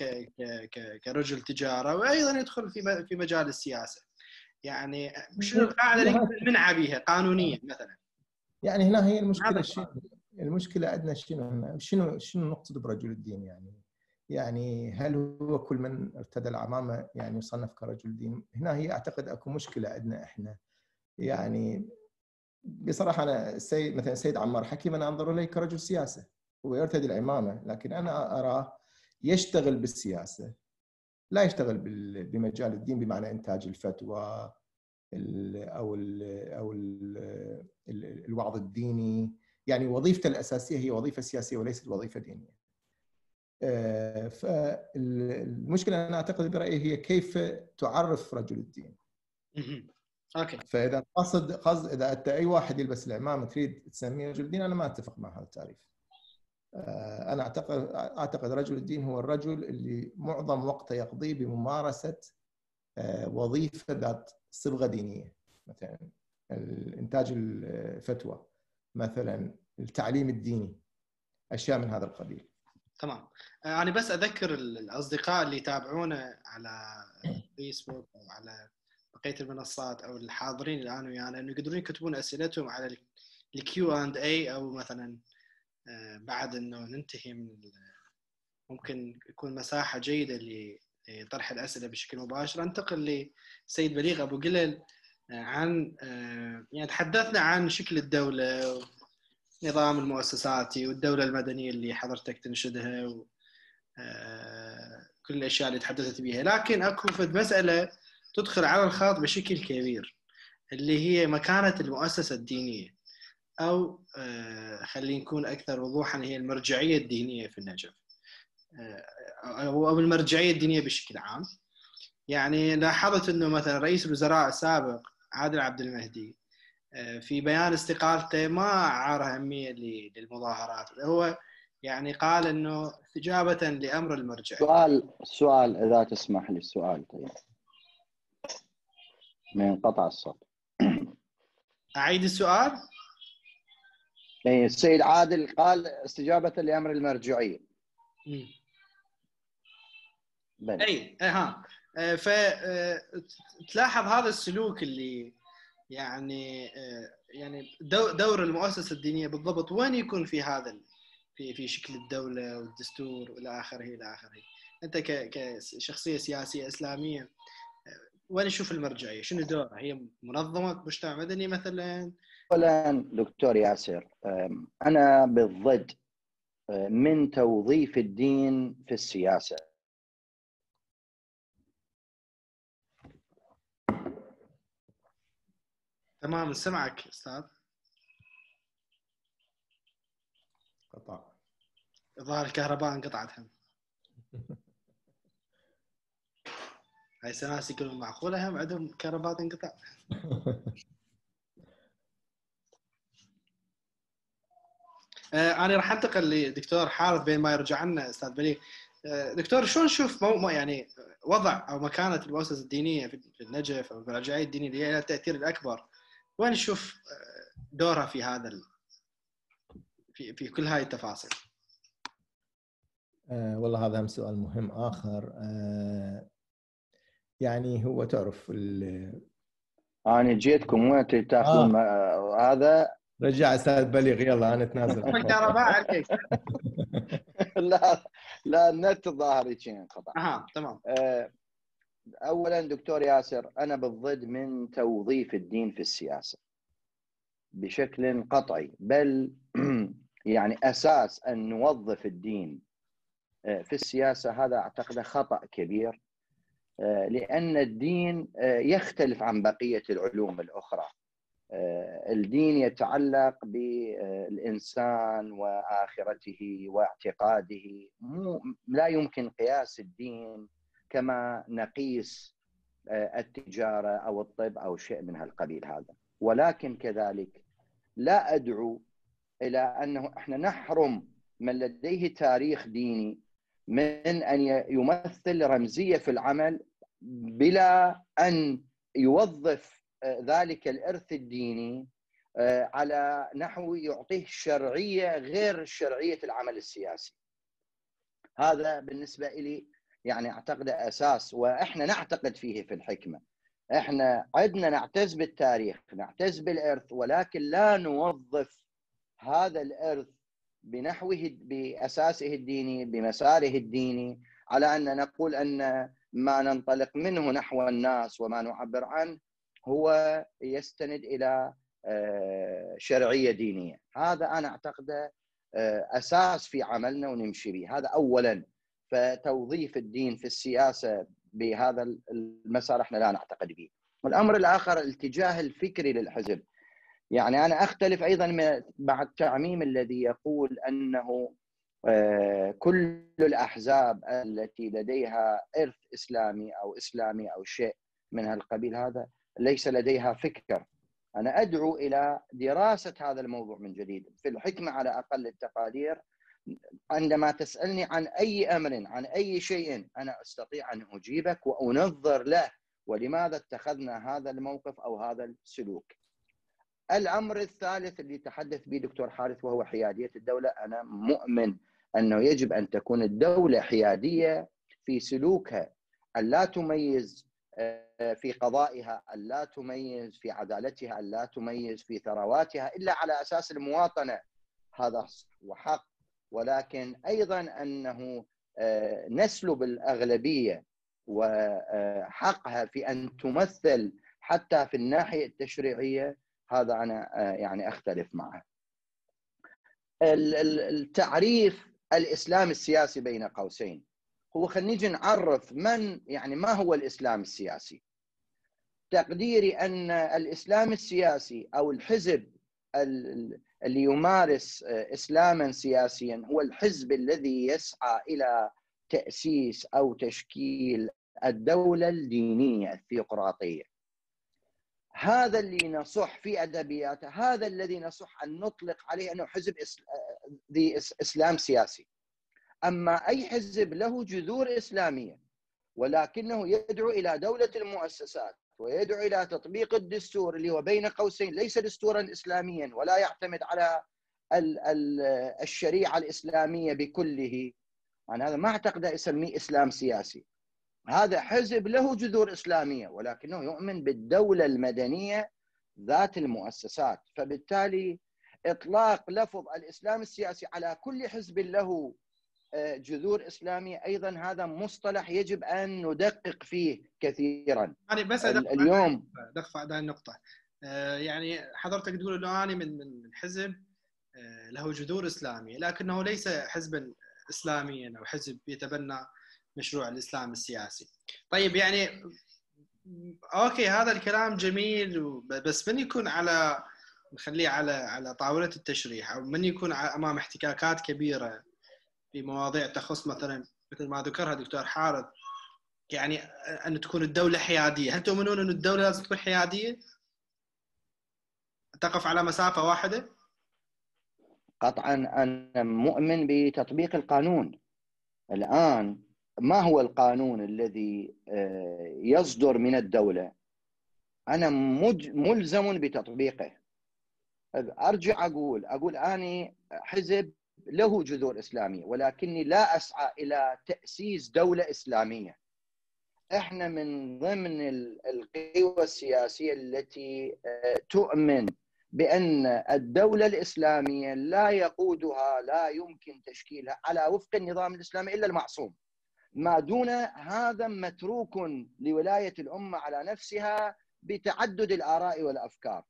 كرجل تجارة وأيضا يدخل في في مجال السياسة. يعني شنو القاعده اللي منعى بها؟ قانونيا مثلا. يعني هنا هي المشكلة الشيء. المشكلة عندنا شنو؟ شنو شنو نقصد برجل الدين يعني؟ يعني هل هو كل من ارتدى العمامه يعني يصنف كرجل دين؟ هنا هي أعتقد أكو مشكلة عندنا إحنا. يعني بصراحة أنا السيد مثلا السيد عمار حكيم أنا أنظر إليه كرجل سياسة. هو يرتدي العمامة لكن أنا أراه يشتغل بالسياسة. لا يشتغل بمجال الدين بمعنى إنتاج الفتوى أو أو ال الوعظ الديني. يعني وظيفته الأساسية هي وظيفة سياسية وليست وظيفة دينية. آه، فالمشكلة أنا أعتقد برأيي هي كيف تعرف رجل الدين. أوكي فإذا قصد قصد إذا انت أي واحد يلبس العمامة تريد تسميه رجل الدين أنا ما أتفق مع هذا التعريف. آه، أنا اعتقد أعتقد رجل الدين هو الرجل اللي معظم وقته يقضيه بممارسة آه، وظيفة ذات صبغة دينية مثلا إنتاج الفتوى مثلا التعليم الديني أشياء من هذا القبيل. تمام. أنا يعني بس أذكر الأصدقاء اللي يتابعونا على فيسبوك أو على بقية المنصات أو الحاضرين الآن ويانا إنه يقدرون يكتبون أسئلتهم على الكيو آند اي أو مثلا آه، بعد إنه ننتهي من ممكن يكون مساحة جيدة لطرح الأسئلة بشكل مباشر. أنتقل لسيد بليغ أبو قلل آه، عن آه، يعني تحدثنا عن شكل الدولة والنظام المؤسساتي والدولة المدنية اللي حضرتك تنشدها و كل الأشياء اللي تحدثت بها لكن أكو فد مسألة تدخل على الخاط بشكل كبير اللي هي مكانة المؤسسة الدينية أو آه، خلينا نكون أكثر وضوحا هي المرجعية الدينية في النجف. آه، أو المرجعية الدينية بشكل عام. يعني لاحظت إنه مثلا رئيس الوزراء السابق عادل عبد المهدي. آه، في بيان استقالته ما عار أهمية للمظاهرات. هو يعني قال إنه استجابه لأمر المرجع. سؤال سؤال إذا تسمح لي السؤال طيب. من قطع الصوت. أعيد السؤال؟ يعني السيد عادل قال استجابة لأمر المرجعية بل. اي ها. آه، فتلاحظ آه، هذا السلوك اللي يعني آه، يعني دور المؤسسة الدينية بالضبط وين يكون في هذا في في شكل الدولة والدستور والى آخره إلى آخره أنت كشخصية سياسية إسلامية وين تشوف المرجعيه؟ شنو دورها؟ هي منظمة مجتمع مدني مثلا اولا دكتور ياسر أنا بالضد من توظيف الدين في السياسة تمام سمعك أستاذ. قطع. ظهر الكهرباء انقطعت هم. [laughs] هاي سناس يقولون معقولة هم؟ عندهم كهرباء انقطع [laughs] آه، أنا راح أنتقل لدكتور حارث بين ما يرجع لنا أستاذ بليغ آه، دكتور شلون نشوف مو يعني وضع أو مكانة المؤسسه الدينية في النجف أو المراجعيه الدينية اللي هي لها التأثير الأكبر وين نشوف آه، دورها في هذا ال... في في كل هاي التفاصيل؟ أه والله هذا هم سؤال مهم آخر. أه يعني هو تعرف أنا جيتكم وين تأخذون آه. هذا. رجع أستاذ بليغ يلا أنا أتنازل. [laughs] [laughs] لا لا النت الظاهر انقطع أها تمام. آه، اولا دكتور ياسر أنا بالضد من توظيف الدين في السياسة بشكل قطعي بل [clears throat] يعني أساس أن نوظف الدين آه، في السياسة هذا أعتقد خطأ كبير آه، لأن الدين يختلف عن بقية العلوم الأخرى. الدين يتعلق بالانسان وآخرته واعتقاده. مو لا يمكن قياس الدين كما نقيس التجارة أو الطب أو شيء من هالقبيل هذا ولكن كذلك لا أدعو إلى أنه إحنا نحرم من لديه تاريخ ديني من أن يمثل رمزية في العمل بلا أن يوظف آه، ذلك الإرث الديني آه، على نحو يعطيه شرعية غير شرعية العمل السياسي. هذا بالنسبة لي يعني أعتقد أساس وإحنا نعتقد فيه في الحكمة. إحنا عندنا نعتز بالتاريخ، نعتز بالإرث ولكن لا نوظف هذا الإرث بنحوه بأساسه الديني بمساره الديني على أن نقول أن ما ننطلق منه نحو الناس وما نعبر عنه هو يستند إلى آه، شرعية دينية. هذا أنا اعتقده آه، أساس في عملنا ونمشي به. هذا اولا. فتوظيف الدين في السياسة بهذا المسار إحنا لا نعتقد به والأمر الآخر الاتجاه الفكري للحزب. يعني أنا أختلف أيضا مع التعميم الذي يقول أنه آه، كل الأحزاب التي لديها إرث إسلامي أو إسلامي أو شيء من هالقبيل هذا ليس لديها فكر. أنا أدعو إلى دراسة هذا الموضوع من جديد. في الحكمة على أقل التقادير عندما تسألني عن أي أمر عن أي شيء أنا أستطيع أن أجيبك وأنظر له ولماذا اتخذنا هذا الموقف أو هذا السلوك؟ الأمر الثالث اللي تحدث به دكتور حارث وهو حيادية الدولة أنا مؤمن أنه يجب أن تكون الدولة حيادية في سلوكها أن لا تميز آه، في قضائها أن لا تميز في عدالتها أن لا تميز في ثرواتها إلا على أساس المواطنة. هذا وحق ولكن أيضا أنه آه، نسلب الاغلبيه وحقها في أن تمثل حتى في الناحية التشريعية هذا أنا آه، يعني أختلف معه. التعريف الإسلام السياسي بين قوسين هو خلينا نيجي نعرف من يعني ما هو الإسلام السياسي؟ تقديري أن الإسلام السياسي أو الحزب اللي يمارس آه، إسلاما سياسيا هو الحزب الذي يسعى إلى تأسيس أو تشكيل الدولة الدينية الثيوقراطيه. هذا اللي نصح في أدبياته هذا الذي نصح أن نطلق عليه أنه حزب ذي إسلام سياسي أما أي حزب له جذور إسلامية ولكنه يدعو إلى دولة المؤسسات ويدعو إلى تطبيق الدستور اللي هو بين قوسين ليس دستورا إسلاميا ولا يعتمد على الشريعة الإسلامية بكله. أنا هذا ما أعتقد أسميه إسلام سياسي. هذا حزب له جذور إسلامية ولكنه يؤمن بالدولة المدنية ذات المؤسسات. فبالتالي إطلاق لفظ الإسلام السياسي على كل حزب له جذور اسلاميه أيضا هذا مصطلح يجب أن ندقق فيه كثيرا. يعني بس اليوم دفع هذه النقطة. آه، يعني حضرتك تقول إنه أنا من من حزب آه، له جذور إسلامية لكنه ليس حزبا اسلاميا أو حزب يتبنى مشروع الإسلام السياسي. طيب يعني أوكي هذا الكلام جميل بس من يكون على نخليه على على طاولة التشريح أو من يكون أمام احتكاكات كبيرة؟ في مواضيع تخص مثلا مثل ما ذكرها دكتور حارث يعني أن تكون الدولة حيادية، هل تؤمنون أن الدولة لازم تكون حيادية؟ تقف على مسافة واحدة؟ قطعا أنا مؤمن بتطبيق القانون. الآن ما هو القانون الذي آه، يصدر من الدولة أنا ملزم بتطبيقه أرجع أقول أقول أنا حزب له جذور إسلامية ولكني لا أسعى إلى تأسيس دولة إسلامية. إحنا من ضمن القوى السياسية التي آه، تؤمن بأن الدولة الإسلامية لا يقودها لا يمكن تشكيلها على وفق النظام الإسلامي إلا المعصوم. ما دون هذا متروك لولاية الأمة على نفسها بتعدد الآراء والأفكار.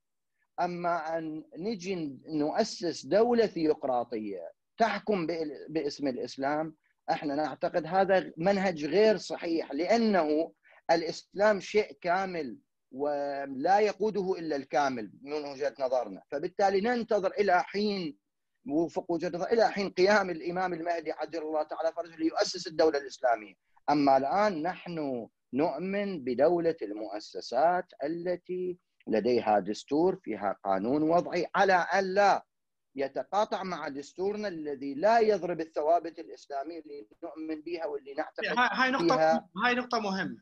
أما أن نجي نؤسس دولة ثيوقراطية تحكم باسم الإسلام إحنا نعتقد هذا منهج غير صحيح لأنه الإسلام شيء كامل ولا يقوده إلا الكامل من وجهة نظرنا، فبالتالي ننتظر إلى حين وفق وجهة نظر إلى حين قيام الإمام المهدي عجل الله تعالى فرجه ليؤسس الدولة الإسلامية، أما الآن نحن نؤمن بدولة المؤسسات التي لديها دستور فيها قانون وضعي على ان لا يتقاطع مع دستورنا الذي لا يضرب الثوابت الاسلاميه اللي نؤمن بها واللي نعتقد هاي نقطه هاي نقطة مهمة.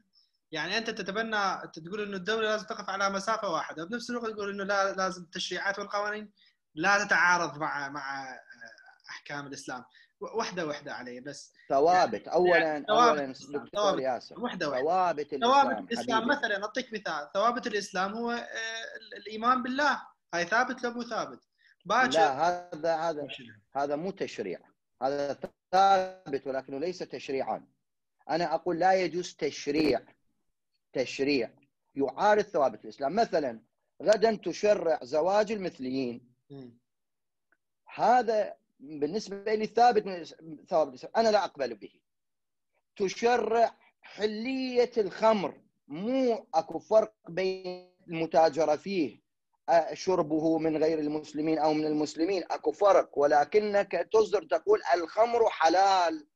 يعني أنت تتبنى تقول إنه الدولة لازم تقف على مسافة واحدة. وبنفس الوقت تقول إنه لا لازم التشريعات والقوانين لا تتعارض مع مع أحكام الإسلام. واحدة واحدة علي بس ثوابت. اولا اولا ثوابت دكتور ياسر. واحدة واحدة. ثوابت الاسلام ثوابت الإسلام حبيبي. مثلا أعطيك مثال. ثوابت الإسلام هو آه، الإيمان بالله. هاي ثابت لو مو ثابت. باكر لا هذا هذا هذا مو تشريع. هذا ثابت ولكنه ليس تشريعا. أنا أقول لا يجوز تشريع. تشريع. يعارض ثوابت الإسلام. مثلا غدا تشرع زواج المثليين. هذا بالنسبة لي ثابت من ثوابت الإسلام. أنا لا أقبل به. تشرع حلية الخمر. مو أكو فرق بين المتاجرة فيه شربه من غير المسلمين أو من المسلمين. أكو فرق. ولكنك تصدر تقول الخمر حلال.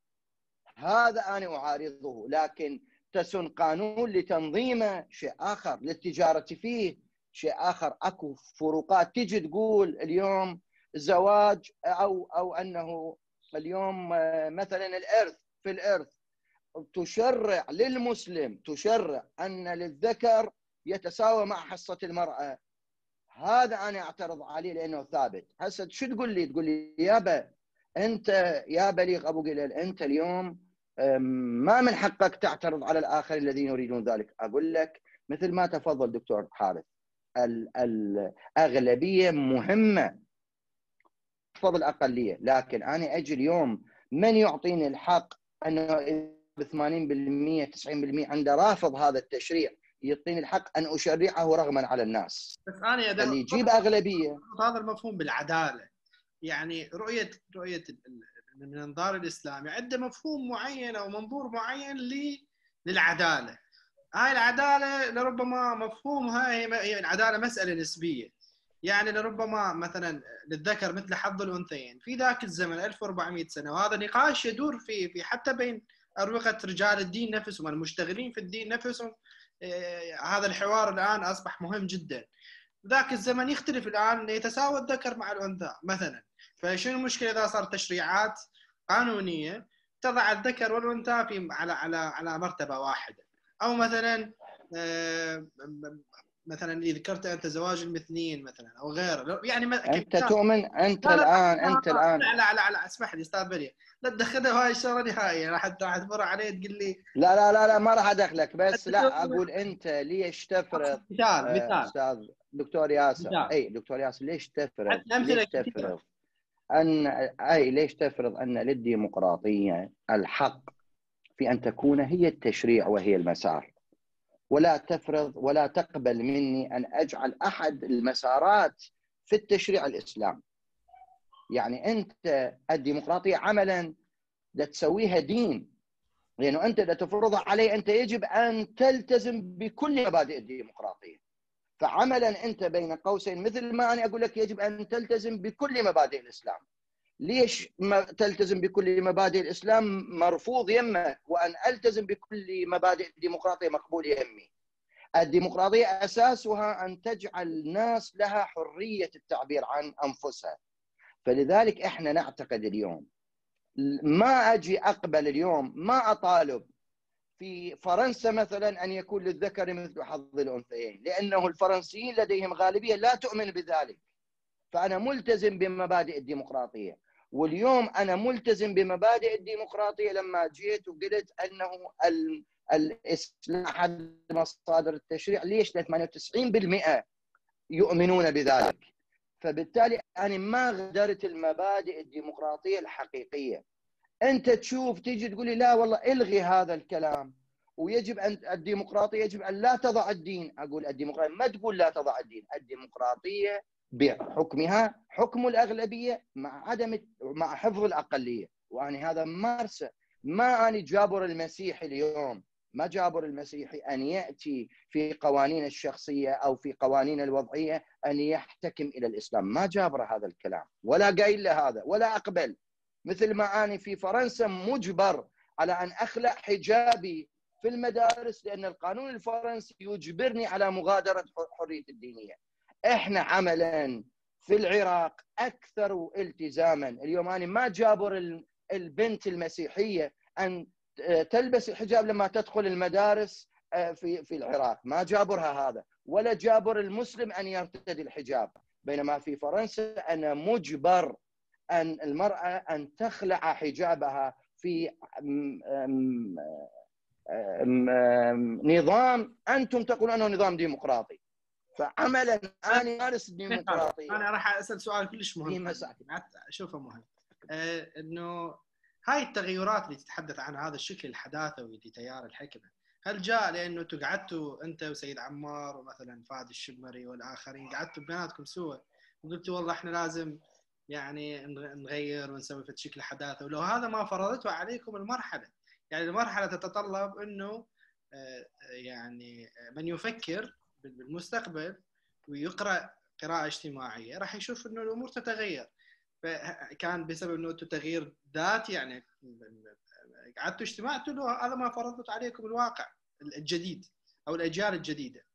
هذا أنا أعارضه. لكن تسن قانون لتنظيمه شيء آخر للتجارة فيه شيء آخر. أكو فروقات تجي تقول اليوم زواج أو أو أنه اليوم آه، مثلا الإرث في الإرث تشرع للمسلم تشرع أن للذكر يتساوى مع حصة المرأة. هذا أنا أعترض عليه لأنه ثابت. هسه شو تقول لي؟ تقول لي يابا أنت يا بليغ أبو قليل أنت اليوم ما من حقك تعترض على الآخرين الذين يريدون ذلك. أقول لك مثل ما تفضل دكتور حارث ال- الاغلبيه مهمة تحفظ الأقلية. لكن أنا أجي اليوم من يعطيني الحق أنه ب 80% 90% عنده رافض هذا التشريع يعطيني الحق أن أشرعه رغما على الناس. بس أنا اللي يجيب أغلبية. هذا المفهوم بالعدالة. يعني رؤية رؤية من المنظار الإسلامي عنده مفهوم معين أو منظور معين للعدالة. هاي العدالة لربما مفهومها هي العدالة مسألة نسبية. يعني لربما مثلا للذكر مثل حظ الأنثيين. في ذاك الزمن 1400 سنة وهذا نقاش يدور في في حتى بين أروقة رجال الدين نفسهم المشتغلين في الدين نفسهم. إيه، هذا الحوار الآن أصبح مهم جدا. ذاك الزمن يختلف الآن يتساوى الذكر مع الأنثى مثلا. فشنو المشكلة إذا صار تشريعات قانونية تضع الذكر والأنثى في على على على مرتبة واحدة؟ أو مثلا آه، مثلا إذا ذكرت أنت زواج المثنيين مثلا أو غيره يعني أنت. تؤمن؟ أنت لا، لا، الآن أنت لا، الآن. لا لا لا, لا اسمح لي أستاذ بليغ لا تدخلها هاي الشغلة نهائيا. راح راح تمر علي تقول لي لا لا لا لا ما راح أدخلك بس لا أقول أنت ليش تفرض مثال آه، مثال. أستاذ دكتور ياسر. مثال. أي دكتور ياسر ليش تفرض؟ ليش. تفرض ان أي ليش تفرض أن للديمقراطية الحق في أن تكون هي التشريع وهي المسار؟ ولا تفرض ولا تقبل مني أن أجعل أحد المسارات في التشريع الاسلام يعني أنت الديمقراطية عملا تسويها دين لأنه أنت إذا تفرضها علي أنت يجب أن تلتزم بكل مبادئ الديمقراطية. فعملا أنت بين قوسين مثل ما أنا أقول لك يجب أن تلتزم بكل مبادئ الإسلام. ليش ما تلتزم بكل مبادئ الإسلام مرفوض يمك وأن ألتزم بكل مبادئ الديمقراطية مقبول يمي. الديمقراطية أساسها أن تجعل الناس لها حرية التعبير عن أنفسها. فلذلك إحنا نعتقد اليوم ما أجي أقبل اليوم ما أطالب في فرنسا مثلا أن يكون للذكر مثل حظ الأنثيين لأنه الفرنسيين لديهم غالبية لا تؤمن بذلك. فأنا ملتزم بمبادئ الديمقراطية. واليوم أنا ملتزم بمبادئ الديمقراطية لما جيت وقلت أنه ال- الاسلام احد مصادر التشريع ليش؟ لأن 98% يؤمنون بذلك. فبالتالي أنا ما غدرت المبادئ الديمقراطية الحقيقية. أنت تشوف تيجي تقول لي لا والله إلغي هذا الكلام. ويجب أن الديمقراطية يجب أن لا تضع الدين. أقول الديمقراطية ما تقول لا تضع الدين. الديمقراطية بحكمها حكم الأغلبية مع عدم مع حفظ الأقلية. وأنا هذا مارسه ما أنا جابر المسيح اليوم ما جابر المسيحي أن يأتي في قوانين الشخصية أو في قوانين الوضعية أن يحتكم إلى الإسلام، ما جابر هذا الكلام. ولا قايل له هذا ولا أقبل. مثل ما أني في فرنسا مجبر على أن أخلع حجابي في المدارس لأن القانون الفرنسي يجبرني على مغادرة حرية الدينية. إحنا عملا في العراق أكثر التزاما، اليوم أنا ما جابر البنت المسيحية أن تلبس الحجاب لما تدخل المدارس آه، في في العراق، ما جابرها هذا، ولا جابر المسلم أن يرتدي الحجاب، بينما في فرنسا أنا مجبر أن المرأة أن تخلع حجابها في نظام أنتم تقولون أنه نظام ديمقراطي. فعملا أنا مارس الديمقراطية. أنا راح أسأل سؤال كلش مهم. اشوفه مهم. آه إنه هاي التغيرات اللي تتحدث عن هذا الشكل الحداثوي لتيار الحكمة هل جاء لأنه أنتم قعدتوا أنت وسيد عمار ومثلا فهد الشمري والآخرين قعدتوا بيناتكم سوا وقلتوا والله إحنا لازم يعني نغير ونسوي في شكل حداثة. ولو هذا ما فرضته عليكم المرحلة. يعني المرحلة تتطلب إنه آه، يعني من يفكر بالمستقبل ويقرأ قراءة اجتماعية راح يشوف إنه الأمور تتغير. فكان بسبب إنه تغيير ذاتي يعني قعدتوا اجتمعتوا له هذا ما فرضت عليكم الواقع الجديد أو الأجيال الجديدة.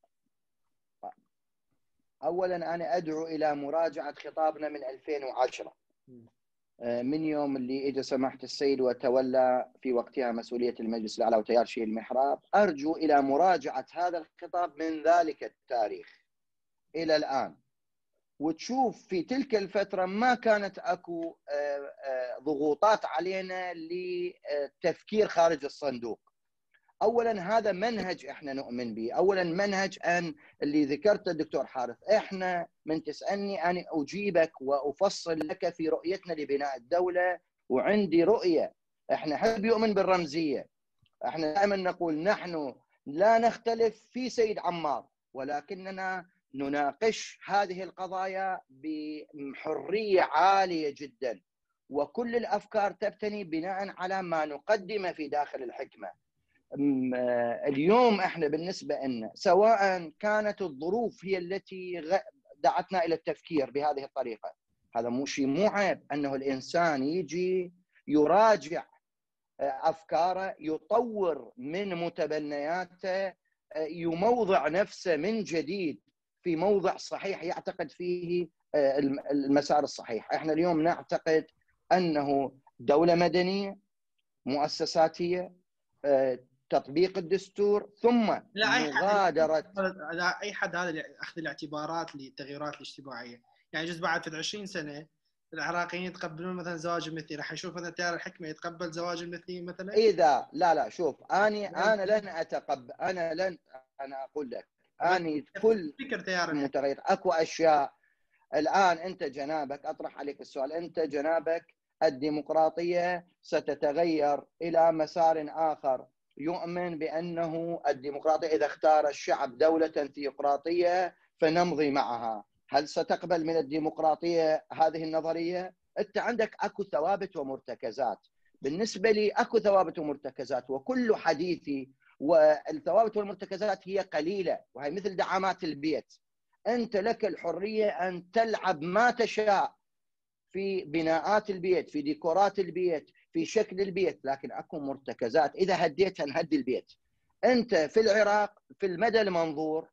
اولا أنا أدعو إلى مراجعة خطابنا من 2010 آه، من يوم اللي اجى سماحة السيد وتولى في وقتها مسؤولية المجلس الأعلى وتيار شيء المحراب أرجو إلى مراجعة هذا الخطاب من ذلك التاريخ إلى الآن. وتشوف في تلك الفترة ما كانت أكو آه، آه، ضغوطات علينا لتفكير خارج الصندوق. اولا هذا منهج إحنا نؤمن به. اولا منهج أن اللي ذكرته الدكتور حارث إحنا من تسألني أنا أجيبك وأفصل لك في رؤيتنا لبناء الدولة وعندي رؤية. إحنا حب يؤمن بالرمزية. إحنا دائما نقول نحن لا نختلف في سيد عمار ولكننا نناقش هذه القضايا بحرية عالية جدا. وكل الأفكار تبتني بناء على ما نقدمه في داخل الحكمة. اليوم إحنا بالنسبة لنا سواء كانت الظروف هي التي دعتنا إلى التفكير بهذه الطريقة. هذا مو شيء مو عيب أنه الإنسان يجي يراجع آه، أفكاره يطور من متبنياته آه، يموضع نفسه من جديد في موضع صحيح يعتقد فيه آه، المسار الصحيح. إحنا اليوم نعتقد أنه دولة مدنية مؤسساتية تطبيق الدستور ثم لا أي مغادرة لا أي حد هذا أخذ الاعتبارات للتغيرات الاجتماعية. يعني جزء بعد في 20 سنة العراقيين يتقبلون مثلا زواج المثلي. راح نشوف مثلا تيار الحكمة يتقبل زواج المثلي مثلا؟ إذا لا لا شوف أني أنا لن اتقبل أنا لن أنا أقول لك أني كل فكر تيار. متغير. أكو أشياء. الآن أنت جنابك أطرح عليك السؤال. أنت جنابك الديمقراطية ستتغير إلى مسار آخر. يؤمن بأنه الديمقراطية إذا اختار الشعب دولة ثيوقراطيه فنمضي معها، هل ستقبل من الديمقراطية هذه النظرية؟ أنت عندك أكو ثوابت ومرتكزات، بالنسبة لي أكو ثوابت ومرتكزات وكل حديثي والثوابت والمرتكزات هي قليلة وهي مثل دعامات البيت. أنت لك الحرية أن تلعب ما تشاء في بناءات البيت، في ديكورات البيت، في شكل البيت لكن أكو مرتكزات. إذا هديتها نهدي البيت. أنت في العراق في المدى المنظور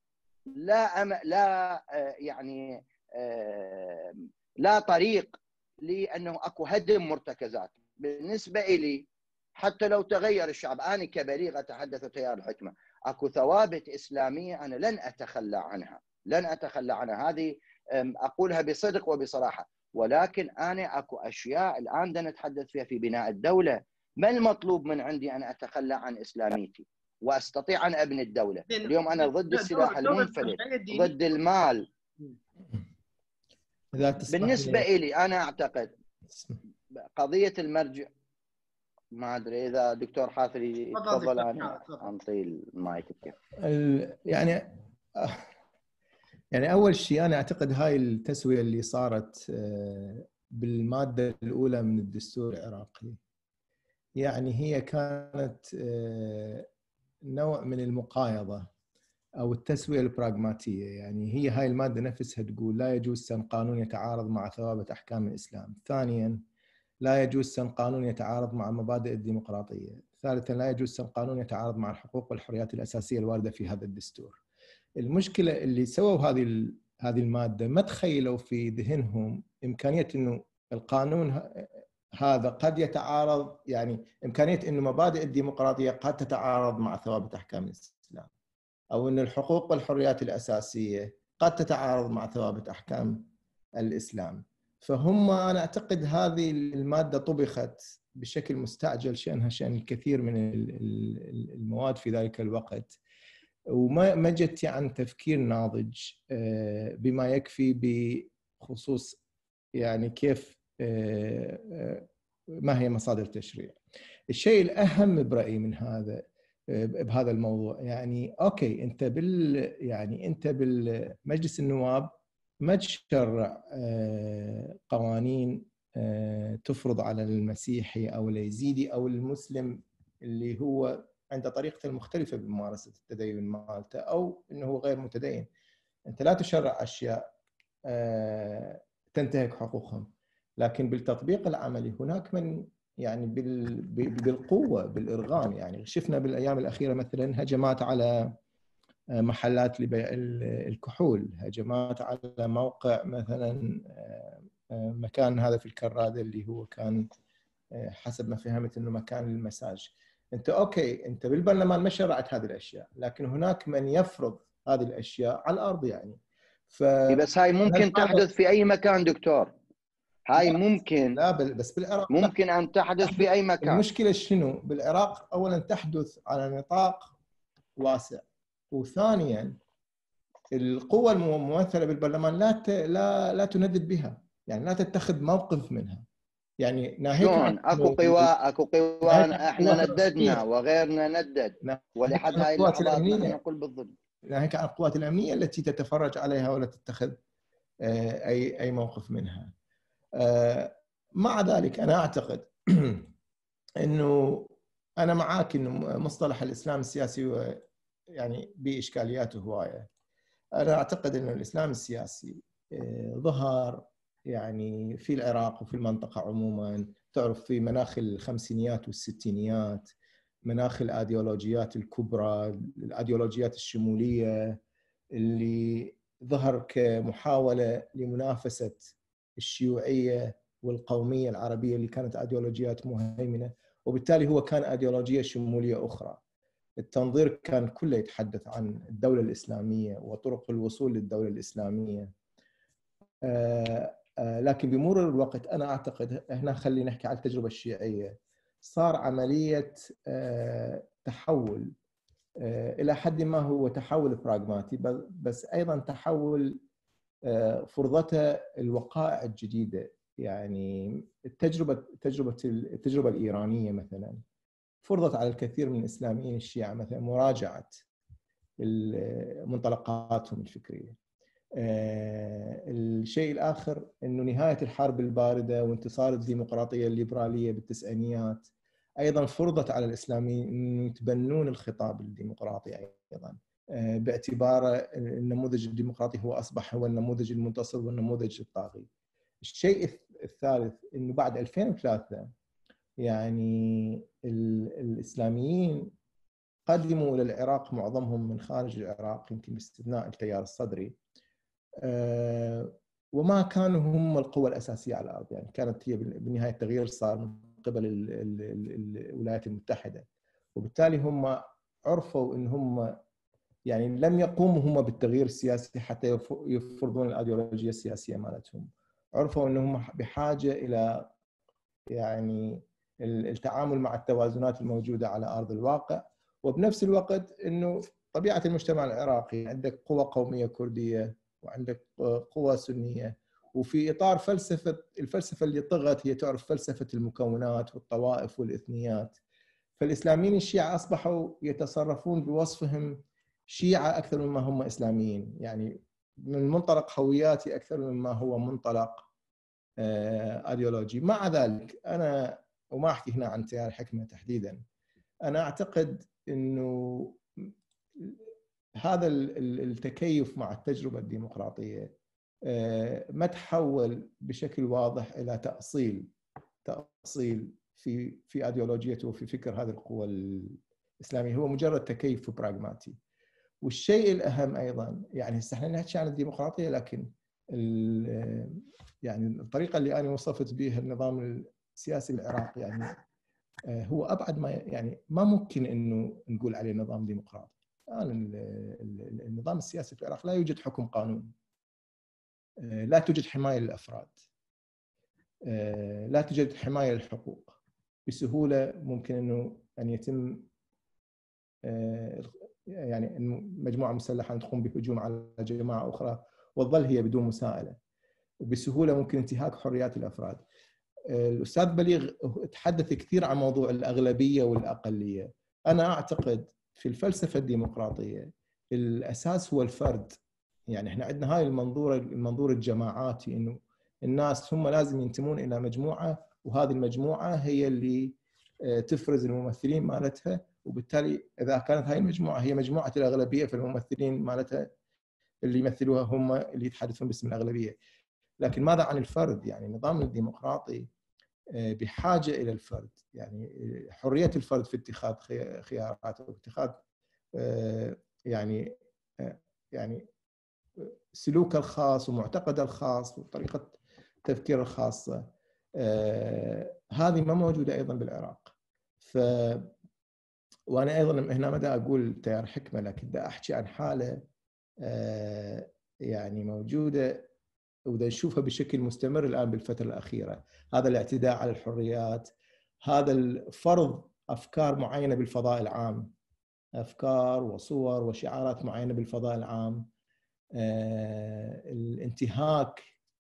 لا أم لا آه، يعني آه، لا طريق لأنه أكو هدم مرتكزات. بالنسبة لي حتى لو تغير الشعب أنا كبليغ أتحدث تيار الحكمة. أكو ثوابت إسلامية أنا لن أتخلى عنها. لن أتخلى عنها. هذه أقولها بصدق وبصراحة. ولكن أنا أكو أشياء الآن بدنا نتحدث فيها في بناء الدولة. ما المطلوب من عندي أن أتخلى عن إسلاميتي وأستطيع أن أبني الدولة؟ اليوم أنا ضد السلاح المنفلت ضد المال. بالنسبة لي أنا أعتقد قضية المرجع ما أدري إذا دكتور حافري تفضل أنا انطي المايك. يعني يعني أول شيء أنا أعتقد هاي التسوية اللي صارت آه، بالمادة الأولى من الدستور العراقي. يعني هي كانت آه، نوع من المقايضة أو التسوية البراغماتية. يعني هي هاي المادة نفسها تقول لا يجوز سن قانون يتعارض مع ثوابت أحكام الإسلام. ثانيا لا يجوز سن قانون يتعارض مع مبادئ الديمقراطية. ثالثا لا يجوز سن قانون يتعارض مع الحقوق والحريات الأساسية الواردة في هذا الدستور. المشكلة اللي سووا هذه هذه المادة ما تخيلوا في ذهنهم إمكانية إنه القانون هذا قد يتعارض يعني إمكانية إنه مبادئ الديمقراطية قد تتعارض مع ثوابت أحكام الإسلام أو إن الحقوق والحريات الأساسية قد تتعارض مع ثوابت أحكام الإسلام. فهم أنا أعتقد هذه المادة طبخت بشكل مستعجل شأنها شأن الكثير من المواد في ذلك الوقت. وما ما جت عن تفكير ناضج آه، بما يكفي بخصوص يعني كيف آه، آه، ما هي مصادر التشريع. الشيء الأهم برأيي من هذا بهذا الموضوع يعني أوكي أنت بال يعني أنت بالمجلس النواب ما تشرع قوانين تفرض على المسيحي أو اليزيدي أو المسلم اللي هو عنده طريقته المختلفة بممارسة التدين مالته أو إنه هو غير متدين. أنت لا تشرع أشياء آه، تنتهك حقوقهم. لكن بالتطبيق العملي هناك من يعني بالقوة بالإرغام. يعني شفنا بالأيام الأخيرة مثلا هجمات على آه، محلات لبيع الكحول هجمات على موقع مثلا آه، مكان هذا في الكرادة اللي هو كان حسب ما فهمت إنه مكان للمساج. انت أوكي انت بالبرلمان ما شرعت هذه الأشياء لكن هناك من يفرض هذه الأشياء على الأرض يعني. ف بس هاي ممكن تحدث في أي مكان دكتور؟ هاي ممكن. لا بس بالعراق ممكن أن تحدث في أي مكان. المشكلة شنو؟ بالعراق اولا تحدث على نطاق واسع وثانيا القوى الممثلة بالبرلمان لا ت... لا لا تندد بها يعني لا تتخذ موقف منها. يعني ناهيك أكو قوى أكو قوى إحنا نددنا وغيرنا ندد. ولحد هاي اللحظات نقول بالضبط. ناهيك عن القوات الأمنية التي تتفرج عليها ولا تتخذ آه، اي أي موقف منها. آه، مع ذلك أنا أعتقد [clears throat] إنه أنا معاك إنه مصطلح الإسلام السياسي يعني باشكالياته هواية. أنا أعتقد إنه الإسلام السياسي آه، ظهر يعني في العراق وفي المنطقة عموما تعرف في مناخ الخمسينيات والستينيات مناخ الأيديولوجيات الكبرى الأيديولوجيات الشمولية اللي ظهر كمحاولة لمنافسة الشيوعية والقومية العربية اللي كانت أيديولوجيات مهيمنة وبالتالي هو كان أيديولوجية شمولية أخرى. التنظير كان كله يتحدث عن الدولة الإسلامية وطرق الوصول للدولة الإسلامية. آه، لكن بمرور الوقت أنا أعتقد هنا خلينا نحكي عن التجربة الشيعية. صار عملية آه، تحول آه، إلى حد ما هو تحول براغماتي بس أيضا تحول فرضته الوقائع الجديدة. يعني التجربة تجربة التجربة الإيرانية مثلا فرضت على الكثير من الإسلاميين الشيعة مثلا مراجعة منطلقاتهم الفكرية. آه، الشيء الآخر إنه نهاية الحرب الباردة وانتصار الديمقراطية الليبرالية بالتسعينيات أيضا فرضت على الإسلاميين إنه يتبنون الخطاب الديمقراطي أيضا آه، باعتباره النموذج الديمقراطي هو أصبح هو النموذج المنتصر والنموذج الطاغي. الشيء الثالث إنه بعد 2003 يعني الإسلاميين قدموا إلى العراق معظمهم من خارج العراق يمكن باستثناء التيار الصدري آه، وما كانوا هم القوة الأساسية على الأرض. يعني كانت هي بالنهاية التغيير صار من قبل الولايات المتحدة. وبالتالي هم عرفوا إن هم يعني لم يقوموا هم بالتغيير السياسي حتى يفرضون الأيديولوجية السياسية مالتهم. عرفوا انهم بحاجة إلى يعني التعامل مع التوازنات الموجودة على أرض الواقع. وبنفس الوقت إنه طبيعة المجتمع العراقي عندك قوى قومية كردية وعندك قوى سنية. وفي إطار فلسفة الفلسفة اللي طغت هي تعرف فلسفة المكونات والطوائف والإثنيات. فالإسلاميين الشيعة أصبحوا يتصرفون بوصفهم شيعة أكثر مما هم إسلاميين. يعني من منطلق هوياتي أكثر مما هو منطلق آه، ايديولوجي مع ذلك أنا وما أحكي هنا عن تيار الحكمه تحديدا أنا أعتقد إنه هذا التكيف مع التجربة الديمقراطية آه، ما تحول بشكل واضح إلى تأصيل تأصيل في في ايديولوجيته وفي فكر هذه القوى الإسلامية. هو مجرد تكيف براغماتي والشيء الأهم أيضا يعني هسه إحنا نحكي عن الديمقراطية لكن يعني الطريقة اللي أنا وصفت بها النظام السياسي العراقي يعني آه، هو أبعد ما يعني ما ممكن إنه نقول عليه نظام ديمقراطي. الان النظام السياسي في العراق لا يوجد حكم قانون. آه، لا توجد حماية للأفراد. آه، لا توجد حماية للحقوق. بسهولة ممكن إنه أن يتم يعني مجموعة مسلحة ان تقوم بهجوم على جماعة أخرى وتظل هي بدون مساءلة. وبسهوله ممكن انتهاك حريات الأفراد. الأستاذ بليغ تحدث كثير عن موضوع الأغلبية والأقلية. أنا أعتقد في الفلسفة الديمقراطية الأساس هو الفرد. يعني إحنا عندنا هاي المنظور المنظور الجماعاتي إنه الناس هم لازم ينتمون إلى مجموعة وهذه المجموعة هي اللي آه، تفرز الممثلين مالتها. وبالتالي إذا كانت هاي المجموعة هي مجموعة الأغلبية فالممثلين مالتها اللي يمثلوها هم اللي يتحدثون باسم الأغلبية. لكن ماذا عن الفرد؟ يعني النظام الديمقراطي بحاجة إلى الفرد. يعني آه، حرية الفرد في اتخاذ خياراته واتخاذ آه، يعني يعني سلوكه الخاص ومعتقده الخاص وطريقة تفكيره الخاصة. هذه ما موجودة أيضا بالعراق. ف وأنا أيضا هنا ما أقول تيار حكمة لكن أحكي عن حالة يعني موجودة وده نشوفها بشكل مستمر الآن بالفترة الأخيرة. هذا الاعتداء على الحريات هذا الفرض أفكار معينة بالفضاء العام. أفكار وصور وشعارات معينة بالفضاء العام. آه، الانتهاك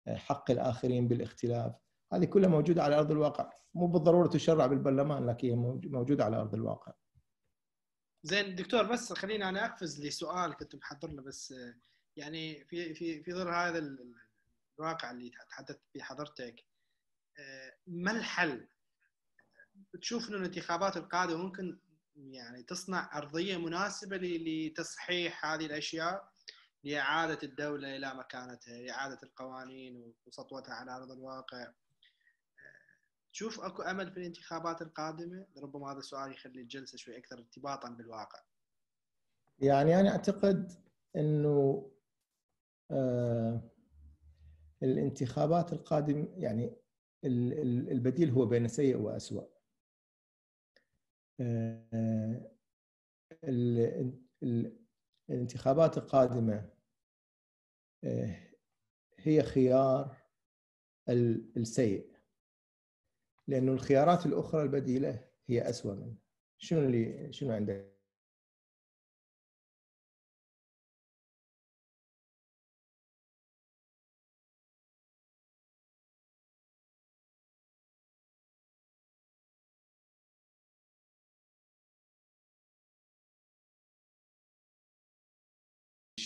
آه، حق الآخرين بالاختلاف. هذه كلها موجودة على أرض الواقع. مو بالضرورة تشرع بالبرلمان لكن هي موجودة على أرض الواقع. زين دكتور بس خليني أنا أقفز لسؤال كنت محضر له بس آه، يعني في في في ظل هذا الواقع اللي تحدثت فيه حضرتك آه، ما الحل؟ تشوف إنه الانتخابات القادمة ممكن يعني تصنع أرضية مناسبة لتصحيح هذه الأشياء لإعادة الدولة إلى مكانتها، اعاده القوانين وسطوتها على أرض الواقع. آه، تشوف أكو أمل في الانتخابات القادمة؟ ربما هذا السؤال يخلي الجلسة شوي أكثر ارتباطا بالواقع. يعني أنا أعتقد إنه آه الانتخابات القادم يعني البديل هو بين سيء وأسوأ. آه، الانتخابات القادمة آه، هي خيار السيء. لأنه الخيارات الأخرى البديلة هي أسوأ منه. شنو اللي شنو عندك؟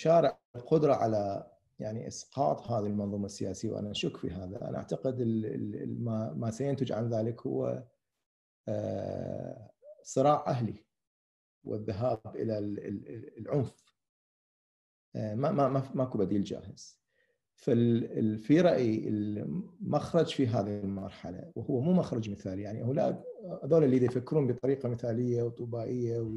الشارع القدرة على يعني إسقاط هذه المنظومة السياسية وأنا أشك في هذا، أنا أعتقد ما سينتج عن ذلك هو آه، صراع أهلي والذهاب إلى العنف. آه، ما ما ماكو بديل جاهز. في رايي المخرج في هذه المرحلة وهو مو مخرج مثالي يعني هؤلاء هذول اللي يفكرون بطريقة مثالية وطبائيه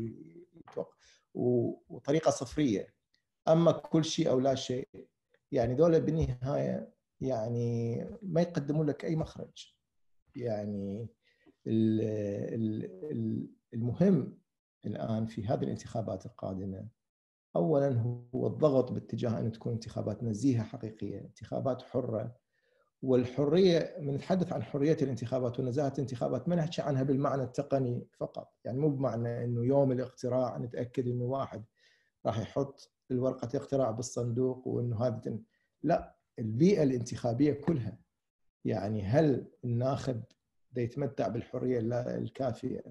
وطريقة صفرية. أما كل شيء أو لا شيء يعني دولة بالنهاية يعني ما يقدمون لك أي مخرج. يعني المهم الآن في هذه الانتخابات القادمة اولا هو الضغط باتجاه أن تكون انتخابات نزيهة حقيقية، انتخابات حرة. والحرية من نتحدث عن حرية الانتخابات ونزاهه الانتخابات ما نحكي عنها بالمعنى التقني فقط، يعني مو بمعنى إنه يوم الاقتراع نتأكد إنه واحد راح يحط الورقة اقتراع بالصندوق وإنه هذا لا البيئة الانتخابية كلها يعني هل الناخب يتمتع بالحرية الكافية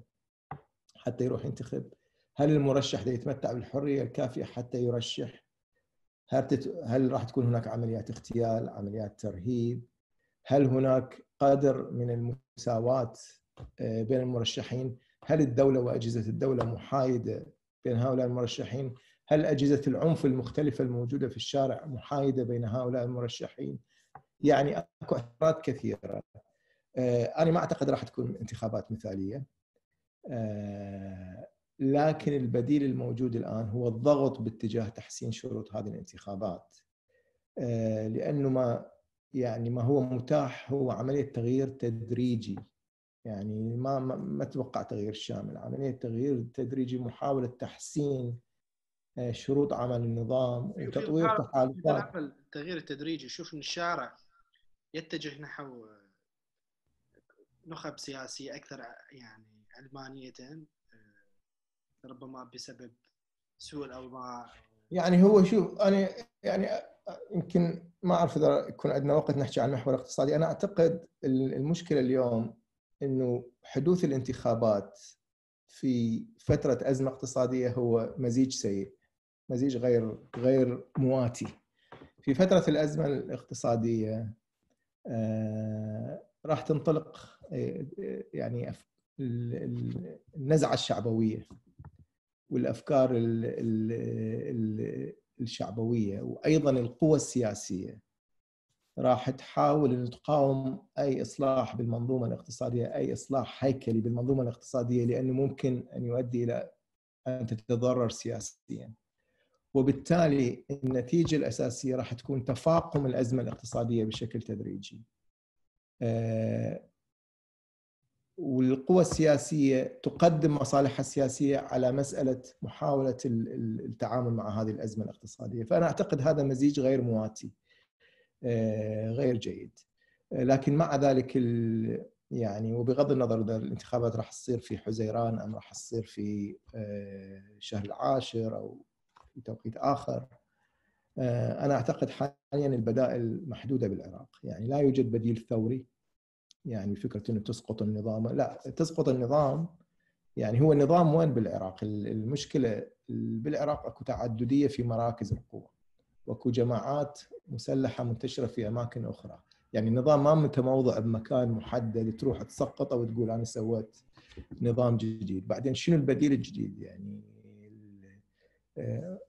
حتى يروح ينتخب؟ هل المرشح يتمتع بالحرية الكافية حتى يرشح؟ هل تت... هل راح تكون هناك عمليات اغتيال، عمليات ترهيب؟ هل هناك قدر من المساواة آه، بين المرشحين؟ هل الدولة وأجهزة الدولة محايدة بين هؤلاء المرشحين؟ هل أجهزة العنف المختلفة الموجودة في الشارع محايدة بين هؤلاء المرشحين؟ يعني أكو أثرات كثيرة. آه، أنا ما أعتقد راح تكون انتخابات مثالية. آه، لكن البديل الموجود الآن هو الضغط باتجاه تحسين شروط هذه الانتخابات. آه، لأنه ما يعني ما هو متاح هو عملية تغيير تدريجي يعني ما ما, أتوقع تغيير شامل عملية تغيير تدريجي محاولة تحسين شروط عمل النظام وتطوير تحالفات. التغيير التدريجي. شوف ان الشارع يتجه نحو نخب سياسية أكثر يعني علمانيه آه، ربما بسبب سوء الأوضاع. يعني هو شوف أنا يعني يمكن ما أعرف إذا يكون عندنا وقت نحكي عن المحور الاقتصادي، أنا أعتقد المشكلة اليوم إنه حدوث الانتخابات في فترة أزمة اقتصادية هو مزيج سيء، مزيج غير غير مواتي. في فترة الأزمة الاقتصادية آه راح تنطلق آه، يعني النزعة الشعبوية والأفكار الشعبوية وأيضا القوى السياسية راح تحاول إن تقاوم أي إصلاح بالمنظومة الاقتصادية، أي إصلاح هيكلي بالمنظومة الاقتصادية لأنه ممكن أن يؤدي إلى أن تتضرر سياسيا. وبالتالي النتيجة الأساسية راح تكون تفاقم الأزمة الاقتصادية بشكل تدريجي. آه، والقوى السياسية تقدم مصالحها السياسية على مسألة محاولة التعامل مع هذه الأزمة الاقتصادية، فأنا أعتقد هذا مزيج غير مواتي آه، غير جيد. آه، لكن مع ذلك يعني وبغض النظر إذا الانتخابات راح تصير في حزيران أم راح تصير في آه، العاشر أو في توقيت اخر أنا أعتقد حاليا البدائل محدودة بالعراق، يعني لا يوجد بديل ثوري. يعني فكرة إنه تسقط النظام. لا تسقط النظام. يعني هو النظام وين بالعراق؟ المشكلة بالعراق أكو تعددية في مراكز القوه وأكو جماعات مسلحة منتشرة في أماكن أخرى. يعني النظام ما متموضع بمكان محدد تروح تسقطه وتقول أنا سويت نظام جديد. بعدين شنو البديل الجديد؟ يعني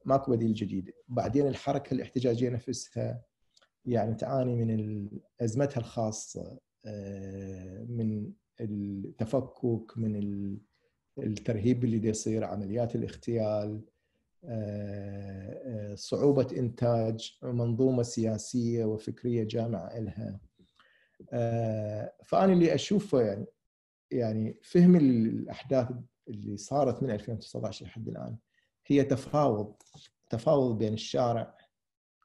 ماكو بديل جديد. بعدين الحركة الاحتجاجية نفسها يعني تعاني من أزمتها الخاصه آه، من التفكك من الترهيب اللي يصير عمليات الاغتيال آه، آه، صعوبة إنتاج منظومة سياسية وفكرية جامعة لها فأنا اللي أشوفه يعني يعني فهم الأحداث اللي صارت من 2019 لحد الآن هي تفاوض تفاوض بين الشارع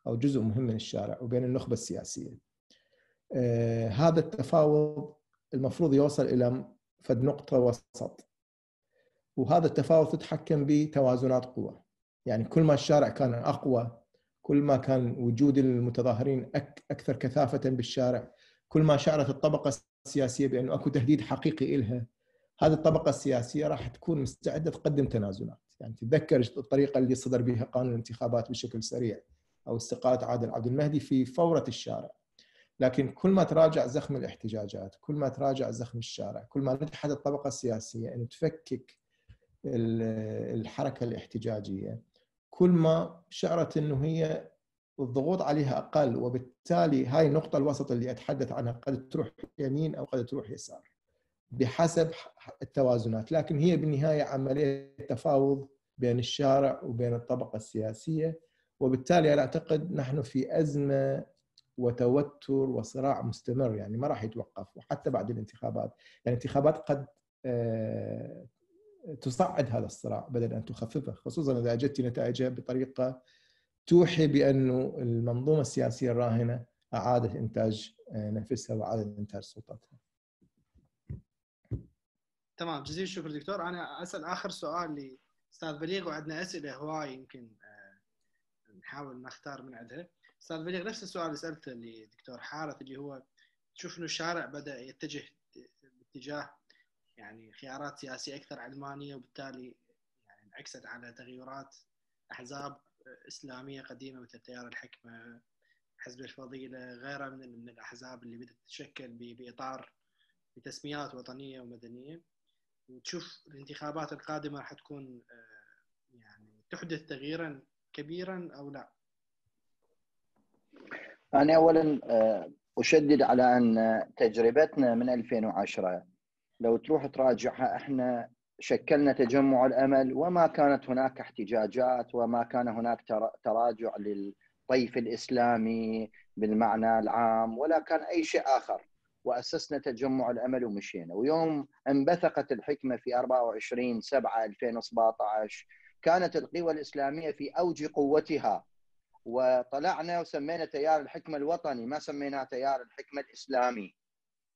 أو جزء مهم من الشارع وبين النخبة السياسية. آه، هذا التفاوض المفروض يوصل إلى فد نقطة وسط. وهذا التفاوض تتحكم بتوازنات قوى يعني كل ما الشارع كان أقوى كل ما كان وجود المتظاهرين أكثر كثافة بالشارع كل ما شعرت الطبقة السياسية بأنه أكو تهديد حقيقي لها هذه الطبقة السياسية راح تكون مستعدة تقدم تنازلات يعني تتذكر الطريقة اللي صدر بها قانون الانتخابات بشكل سريع أو استقالة عادل عبد المهدي في فورة الشارع. لكن كل ما تراجع زخم الاحتجاجات كل ما تراجع زخم الشارع كل ما نجحت الطبقة السياسية أن تفكك الحركة الاحتجاجية كل ما شعرت أنه هي الضغوط عليها أقل وبالتالي هاي النقطة الوسط اللي أتحدث عنها قد تروح يمين أو قد تروح يسار. بحسب التوازنات. لكن هي بالنهاية عملية تفاوض بين الشارع وبين الطبقة السياسية. وبالتالي أنا أعتقد نحن في أزمة وتوتر وصراع مستمر. يعني ما راح يتوقف. وحتى بعد الانتخابات. يعني الانتخابات قد آه، تصعد هذا الصراع بدل أن تخففه. خصوصا إذا أجت نتائجها بطريقة توحي بانه المنظومة السياسية الراهنة أعادت إنتاج آه، نفسها وأعادت إنتاج سلطتها. تمام جزيل الشكر دكتور أنا أسأل آخر سؤال لاستاذ بليغ وعندنا أسئلة هواي يمكن آه، نحاول نختار من عندها. أستاذ بليغ نفس السؤال اللي سألته لدكتور حارث اللي هو تشوف إنه الشارع بدأ يتجه باتجاه يعني خيارات سياسية أكثر علمانية وبالتالي يعني انعكست على تغيرات أحزاب إسلامية قديمة مثل تيار الحكمة حزب الفضيلة غيرها من من الاحزاب اللي بدأت تتشكل بإطار بتسميات وطنية ومدنية وتشوف الانتخابات القادمة راح تكون آه، يعني تحدث تغييرا كبيرا أو لا؟ أنا اولا آه، أشدد على أن تجربتنا من 2010 لو تروح تراجعها إحنا شكلنا تجمع الأمل وما كانت هناك احتجاجات وما كان هناك تراجع للطيف الإسلامي بالمعنى العام ولا كان أي شيء آخر وأسسنا تجمع الأمل ومشينا. ويوم أنبثقت الحكمة في 24 7 2017 كانت القوى الإسلامية في أوج قوتها. وطلعنا وسمينا تيار الحكمة الوطني ما سميناه تيار الحكمة الإسلامي.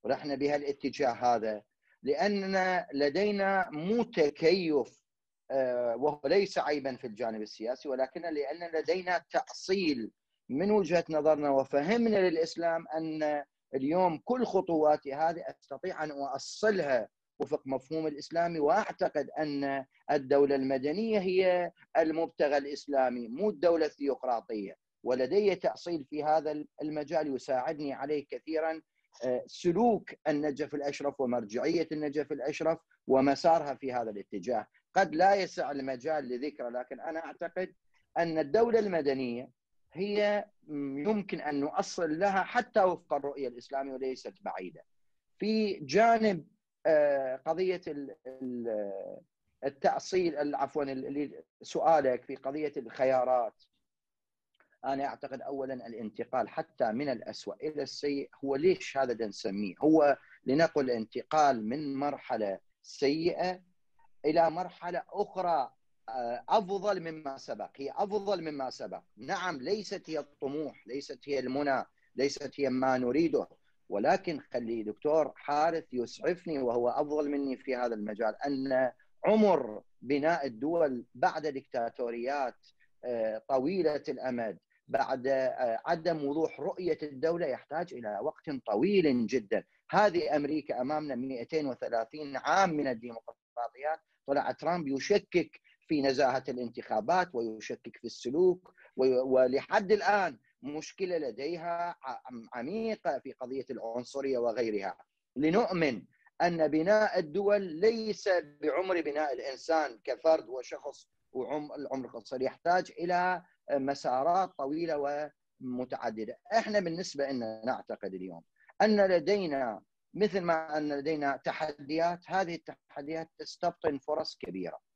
ورحنا بهالاتجاه هذا لأننا لدينا مو تكيف آه، وهو ليس عيبا في الجانب السياسي ولكن لأن لدينا تأصيل من وجهة نظرنا وفهمنا للإسلام أن اليوم كل خطواتي هذه أستطيع أن أوصلها وفق مفهوم الاسلامي وأعتقد أن الدولة المدنية هي المبتغى الإسلامي مو الدولة الثيوقراطية. ولدي تأصيل في هذا المجال يساعدني عليه كثيرا آه، سلوك النجف الأشرف ومرجعية النجف الأشرف ومسارها في هذا الاتجاه. قد لا يسع المجال لذكره لكن أنا أعتقد أن الدولة المدنية هي يمكن أن نؤصل لها حتى وفق الرؤية الإسلامية وليست بعيدة. في جانب آه، قضية التأصيل عفوا سؤالك في قضية الخيارات أنا أعتقد اولا الانتقال حتى من الاسوء إلى السيء هو ليش هذا نسميه؟ هو لنقل انتقال من مرحلة سيئة إلى مرحلة أخرى آه، أفضل مما سبق، هي أفضل مما سبق، نعم ليست هي الطموح، ليست هي المنى، ليست هي ما نريده، ولكن خلي دكتور حارث يسعفني وهو أفضل مني في هذا المجال أن عمر بناء الدول بعد دكتاتوريات آه، طويلة الأمد بعد آه، عدم وضوح رؤية الدولة يحتاج إلى وقت طويل جدا، هذه أمريكا أمامنا 230 عام من الديمقراطيات، طلع ترامب يشكك في نزاهة الانتخابات ويشكك في السلوك ولحد الآن مشكلة لديها عميقه في قضية العنصرية وغيرها. لنؤمن أن بناء الدول ليس بعمر بناء الإنسان كفرد وشخص والعمر قصير يحتاج إلى مسارات طويلة ومتعددة. إحنا بالنسبة لنا نعتقد اليوم أن لدينا مثل ما أن لدينا تحديات هذه التحديات تستبطن فرص كبيرة.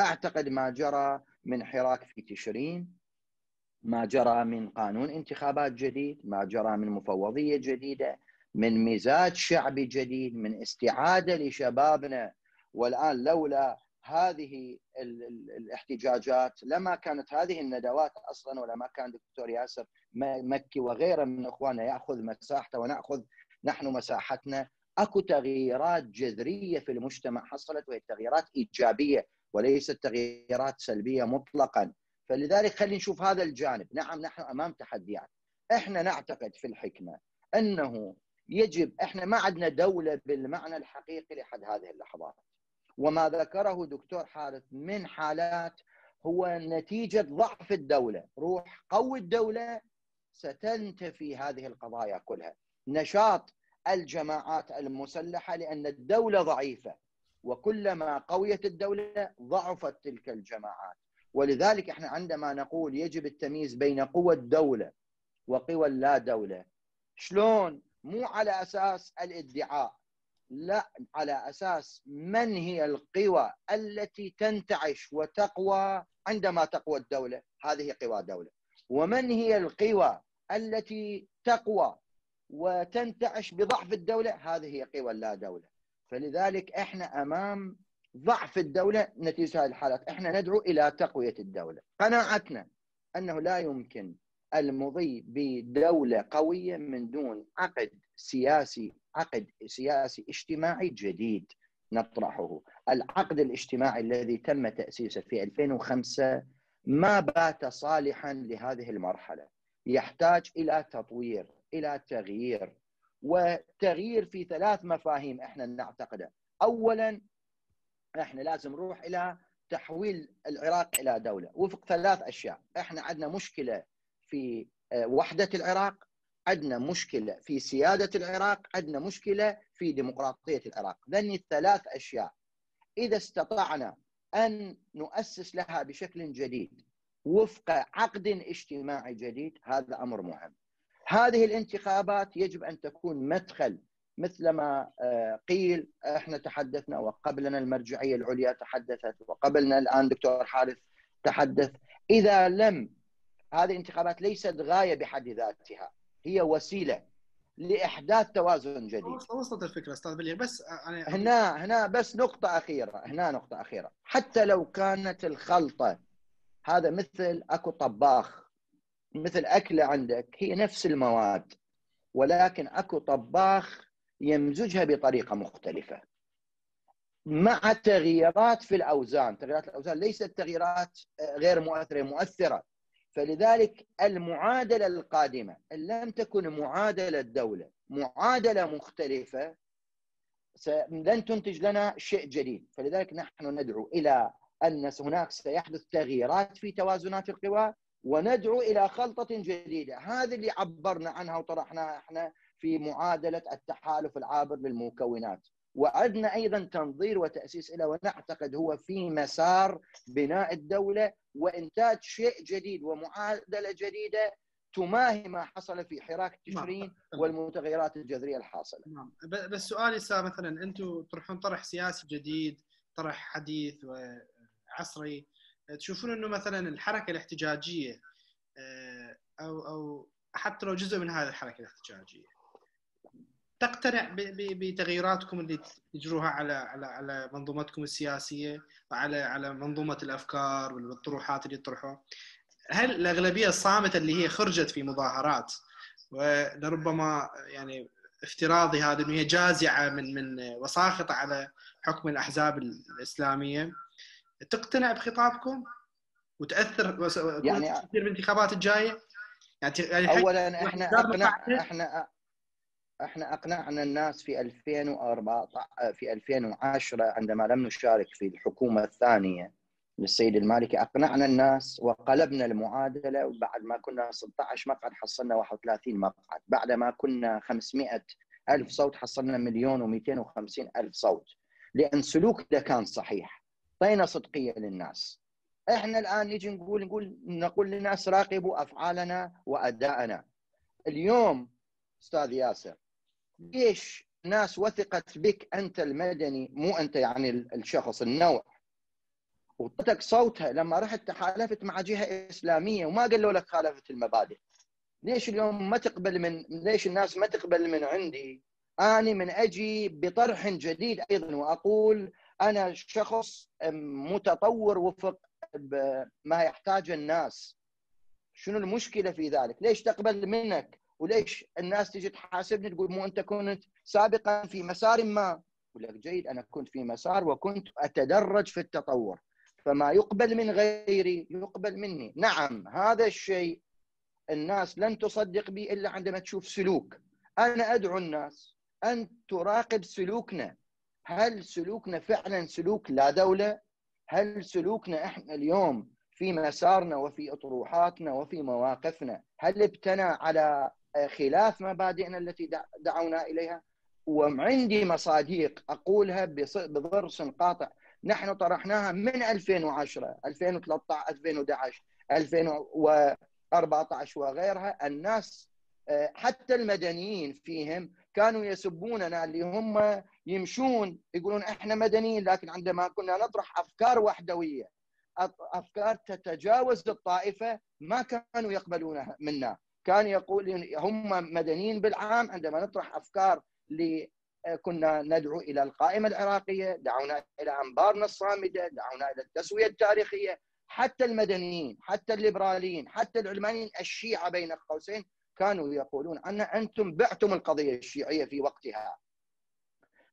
أعتقد ما جرى من حراك في تشرين ما جرى من قانون انتخابات جديد ما جرى من مفوضية جديدة من مزاج شعبي جديد من استعادة لشبابنا. والآن لولا هذه الاحتجاجات لما كانت هذه الندوات أصلا ولا ما كان دكتور ياسر مكي وغيره من اخواننا يأخذ مساحته ونأخذ نحن مساحتنا أكو تغييرات جذرية في المجتمع حصلت وهي تغييرات إيجابية وليست تغييرات سلبية مطلقا. فلذلك خلينا نشوف هذا الجانب. نعم نحن أمام تحديات. إحنا نعتقد في الحكمة أنه يجب إحنا ما عندنا دولة بالمعنى الحقيقي لحد هذه اللحظات. وما ذكره دكتور حارث من حالات هو نتيجة ضعف الدولة. روح قوي الدولة ستنتفي هذه القضايا كلها. نشاط الجماعات المسلحة لأن الدولة ضعيفة. وكلما قويت الدولة ضعفت تلك الجماعات. ولذلك إحنا عندما نقول يجب التمييز بين قوى الدولة وقوى اللا دولة شلون؟ مو على أساس الإدعاء لا على أساس من هي القوى التي تنتعش وتقوى عندما تقوى الدولة. هذه قوى دولة. ومن هي القوى التي تقوى وتنتعش بضعف الدولة؟ هذه هي قوى اللا دولة. فلذلك إحنا أمام ضعف الدولة نتيجة هذه الحالات. إحنا ندعو إلى تقوية الدولة. قناعتنا أنه لا يمكن المضي بدولة قوية من دون عقد سياسي عقد سياسي اجتماعي جديد نطرحه. العقد الاجتماعي الذي تم تأسيسه في 2005 ما بات صالحا لهذه المرحلة. يحتاج إلى تطوير إلى تغيير. وتغيير في ثلاث مفاهيم إحنا نعتقدها اولا إحنا لازم نروح إلى تحويل العراق إلى دولة. وفق ثلاث أشياء. إحنا عندنا مشكلة في آه، وحدة العراق عندنا مشكلة في سيادة العراق عندنا مشكلة في ديمقراطية العراق. ذني الثلاث أشياء. إذا استطعنا أن نؤسس لها بشكل جديد وفق عقد اجتماعي جديد هذا أمر مهم. هذه الانتخابات يجب أن تكون مدخل مثلما آه، قيل إحنا تحدثنا وقبلنا المرجعية العليا تحدثت وقبلنا الآن دكتور حارث تحدث. إذا لم هذه الانتخابات ليست غاية بحد ذاتها هي وسيلة لإحداث توازن جديد. وصلت الفكرة أستاذ بليغ بس أنا هنا هنا بس نقطة أخيرة هنا نقطة أخيرة. حتى لو كانت الخلطة هذا مثل أكو طباخ مثل اكله عندك هي نفس المواد ولكن أكو طباخ يمزجها بطريقة مختلفة. مع تغييرات في الأوزان تغييرات الأوزان ليست تغييرات غير مؤثرة مؤثرة. فلذلك المعادلة القادمة إن لم تكن معادلة دوله معادلة مختلفة لن تنتج لنا شيء جديد. فلذلك نحن ندعو إلى أن هناك سيحدث تغييرات في توازنات القوى وندعو إلى خلطة جديدة هذه اللي عبرنا عنها وطرحناها إحنا في معادلة التحالف العابر للمكونات وعدنا أيضا تنظير وتأسيس له ونعتقد هو في مسار بناء الدولة وإنتاج شيء جديد ومعادلة جديدة تماهي ما حصل في حراك نعم. تشرين والمتغيرات الجذرية الحاصلة. نعم بس سؤالي مثلا أنتم تطرحون طرح سياسي جديد، طرح حديث وعصري، تشوفون إنه مثلا الحركة الاحتجاجية آه، أو أو حتى لو جزء من هذه الحركة الاحتجاجية. تقتنع بتغييراتكم اللي تجروها على على على منظومتكم السياسية وعلى على منظومة الأفكار والطروحات اللي تطرحوها هل الأغلبية الصامتة اللي هي خرجت في مظاهرات ولربما يعني افتراضي هذا إنه هي جازعة من من وساخطة على حكم الأحزاب الإسلامية تقتنع بخطابكم وتأثر يعني بالانتخابات الجاية؟ يعني يعني اولا إحنا اقنع إحنا إحنا أقنعنا الناس في 2014 في 2010 عندما لم نشارك في الحكومة الثانية للسيد المالكي أقنعنا الناس وقلبنا المعادلة وبعد ما كنا 16 مقعد حصلنا 31 مقعد بعد ما كنا 500 ألف صوت حصلنا مليون و250 ألف صوت لأن سلوكنا كان صحيح. طينا صدقية للناس. إحنا الآن نجي نقول نقول نقول للناس راقبوا أفعالنا وأداءنا. اليوم أستاذ ياسر ليش ناس وثقت بك أنت المدني مو أنت يعني الشخص النوع؟ وطتك صوتها لما رحت تحالفت مع جهة إسلامية وما قالوا لك خالفت المبادئ. ليش اليوم ما تقبل من ليش الناس ما تقبل من عندي؟ اني من أجي بطرح جديد أيضا وأقول أنا شخص متطور وفق ما يحتاج الناس. شنو المشكلة في ذلك؟ ليش تقبل منك؟ وليش الناس تجي تحاسبني تقول مو أنت كنت سابقا في مسار ما؟ أقول لك جيد أنا كنت في مسار وكنت أتدرج في التطور. فما يقبل من غيري يقبل مني. نعم هذا الشيء الناس لن تصدق به إلا عندما تشوف سلوك. أنا أدعو الناس أن تراقب سلوكنا. هل سلوكنا فعلا سلوك لا دولة؟ هل سلوكنا إحنا اليوم في مسارنا وفي أطروحاتنا وفي مواقفنا؟ هل ابتنى على خلاف مبادئنا التي دعونا إليها؟ وعندي مصاديق أقولها بضرس قاطع. نحن طرحناها من 2010 2013 2011 2014 وغيرها. الناس آه، حتى المدنيين فيهم كانوا يسبوننا اللي هم يمشون يقولون إحنا مدنيين لكن عندما كنا نطرح أفكار وحدوية أفكار تتجاوز الطائفة ما كانوا يقبلونها منا كان يقول هم مدنيين بالعام عندما نطرح أفكار كنا ندعو إلى القائمة العراقية، دعونا إلى أنبارنا الصامدة، دعونا إلى التسوية التاريخية، حتى المدنيين، حتى الليبراليين، حتى العلمانيين الشيعة بين قوسين كانوا يقولون أن أنتم بعتم القضية الشيعية في وقتها.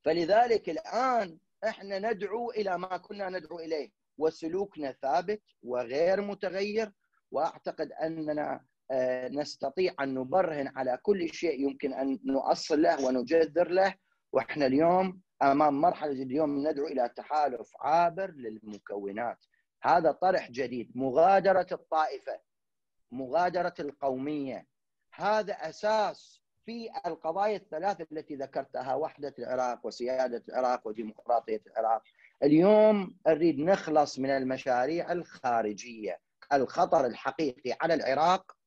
فلذلك الآن إحنا ندعو إلى ما كنا ندعو إليه وسلوكنا ثابت وغير متغير وأعتقد أننا آه، نستطيع أن نبرهن على كل شيء يمكن أن نؤصل له ونجذر له. وإحنا اليوم أمام مرحلة اليوم ندعو إلى تحالف عابر للمكونات. هذا طرح جديد مغادرة الطائفة مغادرة القومية. هذا أساس في القضايا الثلاث التي ذكرتها وحدة العراق وسيادة العراق وديمقراطية العراق. اليوم نريد نخلص من المشاريع الخارجية. الخطر الحقيقي على العراق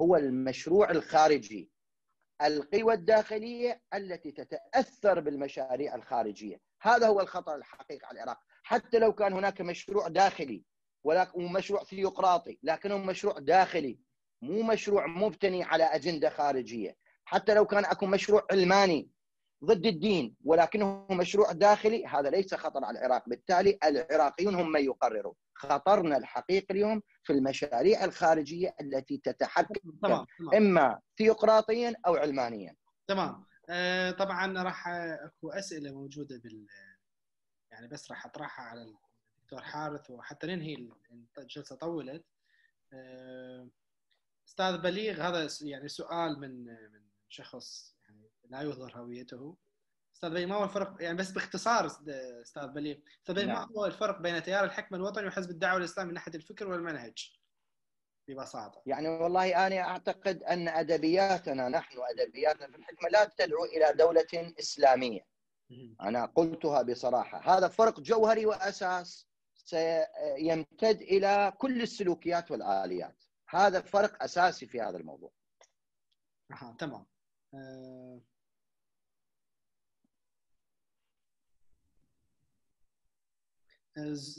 هو المشروع الخارجي. القوى الداخلية التي تتأثر بالمشاريع الخارجية. هذا هو الخطر الحقيقي على العراق. حتى لو كان هناك مشروع داخلي ولكن مشروع ثيوقراطي لكنه مشروع داخلي مو مشروع مبتني على أجندة خارجية. حتى لو كان أكو مشروع علماني ضد الدين ولكنه مشروع داخلي هذا ليس خطر على العراق. بالتالي العراقيون هم من يقررون خطرنا الحقيقي اليوم في المشاريع الخارجية التي تتحكم تمام. إما ثيوقراطيا أو علمانيا. تمام. آه طبعا راح أكو أسئلة موجودة بال يعني بس راح أطرحها على الدكتور حارث وحتى ننهي الجلسة طولت. آه أستاذ بليغ هذا يعني سؤال من من شخص يعني لا يظهر هويته. أستاذ بليغ ما هو الفرق؟ يعني بس باختصار أستاذ بليغ. أستاذ بليغ نعم. ما هو الفرق بين تيار الحكم الوطني وحزب الدعوة الإسلامي من ناحية الفكر والمنهج؟ ببساطة. يعني والله أنا أعتقد أن أدبياتنا نحن أدبياتنا في الحكمه لا تدعو إلى دولة إسلامية. أنا قلتها بصراحة. هذا فرق جوهري وأساس سيمتد إلى كل السلوكيات والآليات. هذا فرق أساسي في هذا الموضوع. أها تمام. أه...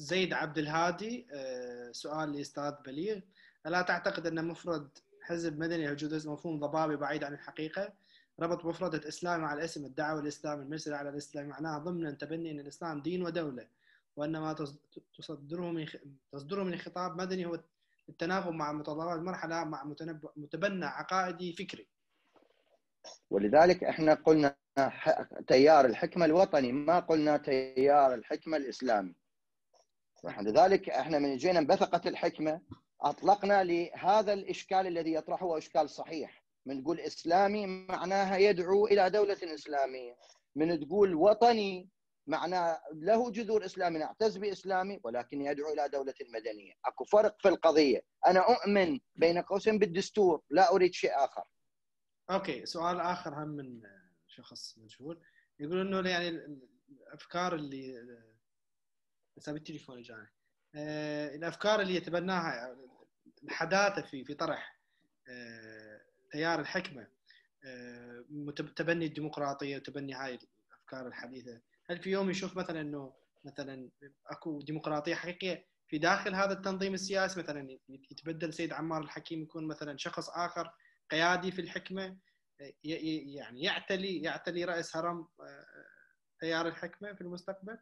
زيد عبد الهادي أه... سؤال لأستاذ بليغ. ألا تعتقد أن مفرد حزب مدني جزء مفهوم ضبابي بعيد عن الحقيقة؟ ربط مفردة إسلام مع الاسم الدعوة الإسلام المجلس الأعلى الإسلامي معناها ضمن تبني أن الإسلام دين ودولة وأن ما تصدره من تصدره من خطاب مدني هو التناغم مع متطلبات المرحله مع متبنى عقائدي فكري. ولذلك إحنا قلنا تيار الحكمة الوطني ما قلنا تيار الحكمة الإسلامي. لذلك إحنا من جينا بثقة الحكمة أطلقنا لهذا الإشكال الذي يطرحه هو إشكال صحيح. من تقول إسلامي معناها يدعو إلى دولة إسلامية. من تقول وطني معنى له جذور إسلامي نعتز بإسلامي ولكن يدعو إلى دولة مدنية، أكو فرق في القضية، أنا أؤمن بين قوسين بالدستور، لا أريد شيء آخر. أوكي، سؤال آخر هم من شخص مشهور. يقول إنه يعني الأفكار اللي حساب التليفون جاني آه، الأفكار اللي يتبناها الحداثة في في طرح آه، تيار الحكمة آه، تبني الديمقراطية وتبني هاي الأفكار الحديثة. هل في يوم يشوف مثلا إنه مثلا أكو ديمقراطية حقيقية في داخل هذا التنظيم السياسي مثلا يتبدل سيد عمار الحكيم يكون مثلا شخص آخر قيادي في الحكمة يعني يعتلي يعتلي رأس هرم آه، تيار الحكمة في المستقبل؟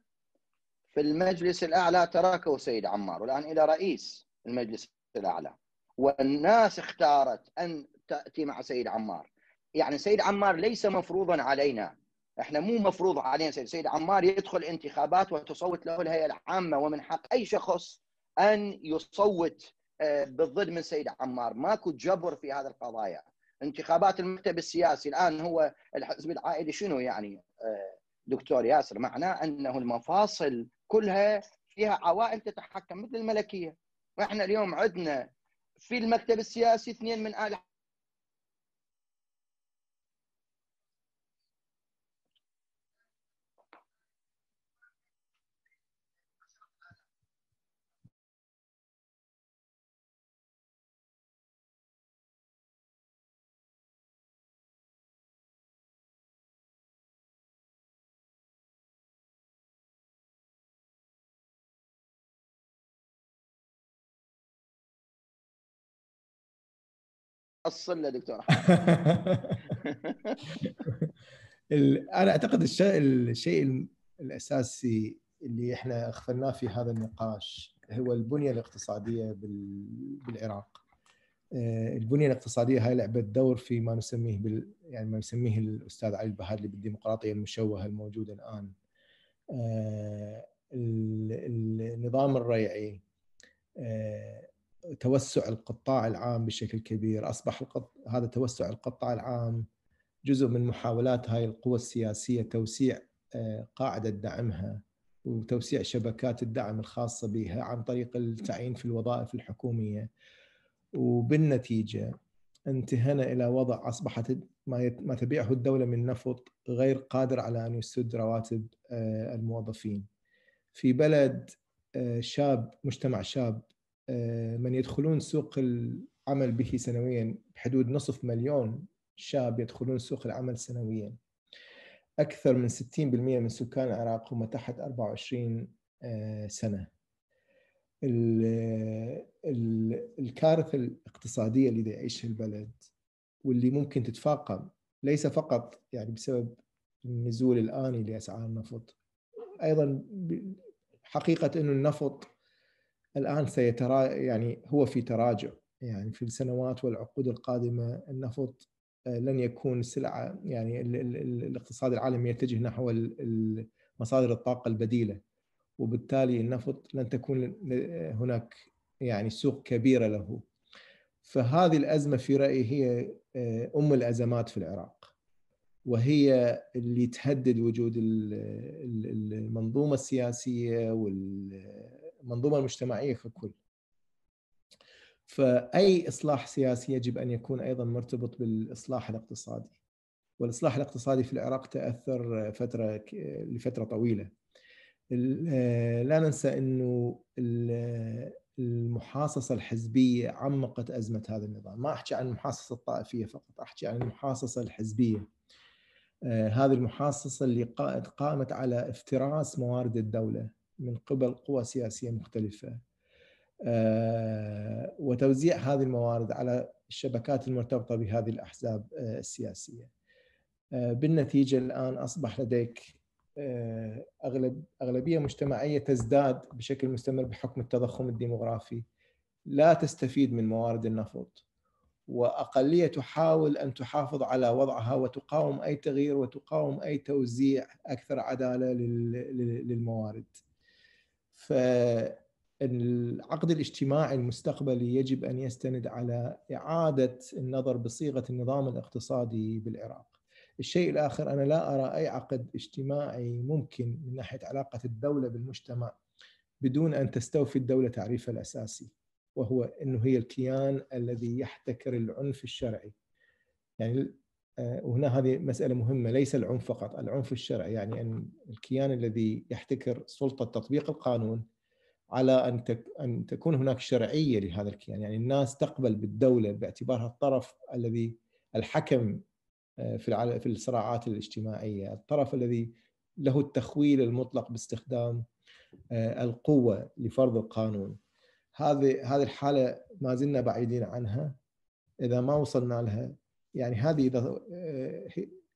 في المجلس الأعلى تركه سيد عمار والآن إلى رئيس المجلس الأعلى. والناس اختارت أن تأتي مع سيد عمار. يعني سيد عمار ليس مفروضا علينا. إحنا مو مفروض علينا. سيد, سيد عمار يدخل انتخابات وتصوت له الهيئة العامة ومن حق أي شخص أن يصوت بالضد من سيد عمار. ماكو جبر في هذه القضايا. انتخابات المكتب السياسي الآن هو الحزب العائلي شنو يعني؟ آه، دكتور ياسر معناه أنه المفاصل كلها فيها عوائل تتحكم مثل الملكية. وإحنا اليوم عندنا في المكتب السياسي اثنين من آل الصله دكتور [laughs] أنا أعتقد الشيء الشيء الأساسي اللي إحنا اغفلناه في هذا النقاش هو البنية الاقتصادية بالعراق. آه، البنية الاقتصادية هاي لعبت دور في ما نسميه بال يعني ما يسميه الأستاذ علي البهادلي بالديمقراطية المشوهة الموجودة الآن. آه، النظام الريعي آه، توسع القطاع العام بشكل كبير أصبح القط... هذا توسع القطاع العام جزء من محاولات هاي القوى السياسية توسيع آه، قاعدة دعمها وتوسيع شبكات الدعم الخاصة بها عن طريق التعيين في الوظائف الحكومية وبالنتيجة انتهينا إلى وضع أصبحت ما تبيعه الدولة من نفط غير قادر على أن يسد رواتب آه، الموظفين. في بلد آه، شاب مجتمع شاب من يدخلون سوق العمل به سنويا بحدود نصف مليون شاب يدخلون سوق العمل سنويا. أكثر من 60% من سكان العراق هم تحت 24 سنة. الكارثة الاقتصادية اللي يعيشها البلد واللي ممكن تتفاقم ليس فقط يعني بسبب النزول الآني لاسعار النفط أيضا حقيقة إنه النفط الآن سيترا يعني هو في تراجع. يعني في السنوات والعقود القادمة النفط آه، لن يكون سلعه يعني الاقتصاد العالمي يتجه نحو مصادر الطاقة البديلة. وبالتالي النفط لن تكون هناك يعني سوق كبيرة له. فهذه الأزمة في رأيي هي آه، أم الأزمات في العراق. وهي اللي تهدد وجود المنظومة السياسية والمنظومه المجتمعية ككل فأي إصلاح سياسي يجب أن يكون أيضا مرتبط بالإصلاح الاقتصادي. والإصلاح الاقتصادي في العراق تأثر فترة لفترة طويلة. آه، لا ننسى إنه المحاصصة الحزبية عمقت أزمة هذا النظام، ما أحكي عن المحاصصة الطائفية فقط، أحكي عن المحاصصة الحزبية. آه، هذه المحاصصة اللي قامت على افتراس موارد الدولة. من قبل قوى سياسية مختلفة. آه، وتوزيع هذه الموارد على الشبكات المرتبطة بهذه الأحزاب السياسية. بالنتيجة الآن أصبح لديك آه، أغلب أغلبية مجتمعية تزداد بشكل مستمر بحكم التضخم الديموغرافي لا تستفيد من موارد النفط وأقلية تحاول أن تحافظ على وضعها وتقاوم أي تغيير وتقاوم أي توزيع أكثر عدالة للموارد. فالعقد الاجتماعي المستقبلي يجب أن يستند على إعادة النظر بصيغة النظام الاقتصادي بالعراق. الشيء الآخر أنا لا أرى أي عقد اجتماعي ممكن من ناحية علاقة الدولة بالمجتمع بدون أن تستوفي الدولة تعريفها الأساسي وهو أنه هي الكيان الذي يحتكر العنف الشرعي يعني وهنا هذه مسألة مهمة ليس العنف فقط العنف الشرعي يعني أن الكيان الذي يحتكر سلطة تطبيق القانون على أن أن تكون هناك شرعية لهذا الكيان يعني الناس تقبل بالدولة باعتبارها الطرف الذي الحكم في في الصراعات الاجتماعية، الطرف الذي له التخويل المطلق باستخدام آه، القوة لفرض القانون. هذه هذه الحالة ما زلنا بعيدين عنها إذا ما وصلنا لها يعني هذه إذا آه،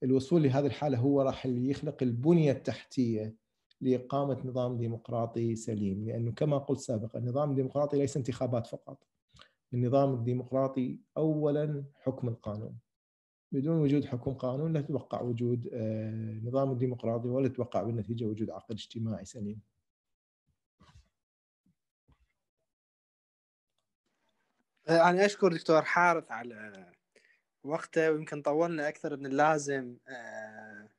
الوصول لهذه الحالة هو راح يخلق البنية التحتية لإقامة نظام ديمقراطي سليم. لأنه كما قلت سابقا النظام الديمقراطي ليس انتخابات فقط. النظام الديمقراطي اولا حكم القانون. بدون وجود حكم قانون لا تتوقع وجود آه، نظام ديمقراطي ولا تتوقع بالنتيجة وجود عقد اجتماعي سليم. آه، أنا أشكر دكتور حارث على وقته ويمكن طولنا أكثر من اللازم آه،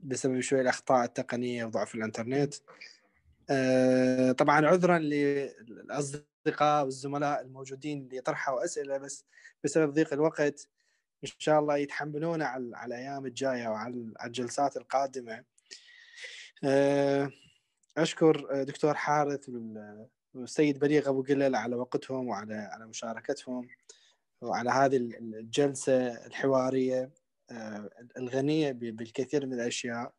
بسبب شوية الأخطاء التقنية وضعف الإنترنت. طبعا عذرا للأصدقاء والزملاء الموجودين اللي طرحوا أسئلة بس بسبب ضيق الوقت إن شاء الله يتحملونا على, على الأيام الجاية وعلى الجلسات القادمة. آه، أشكر دكتور حارث والسيد بليغ أبو قلل على وقتهم وعلى على مشاركتهم. وعلى هذه الجلسة الحوارية آه، الغنية بالكثير من الأشياء.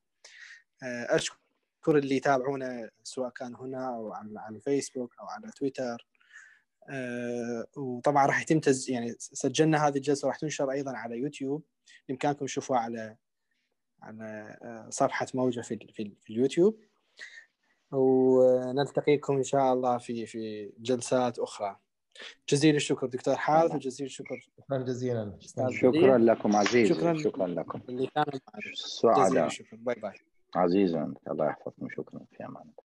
آه، أشكر اللي يتابعونا سواء كان هنا أو على الفيسبوك أو على تويتر آه، وطبعا راح يتم تز... يعني سجلنا هذه الجلسة راح تنشر أيضا على يوتيوب. بإمكانكم تشوفوها على على صفحة موجة في في, في اليوتيوب. ونلتقيكم إن شاء الله في في جلسات أخرى. جزيل الشكر دكتور حارث وجزيل الشكر. شكرا جزيلا. شكرا. لكم عزيز شكرا, شكرا لكم. اللي كان سعداء. باي باي. عزيزا الله يحفظكم. شكرا. في أمان الله.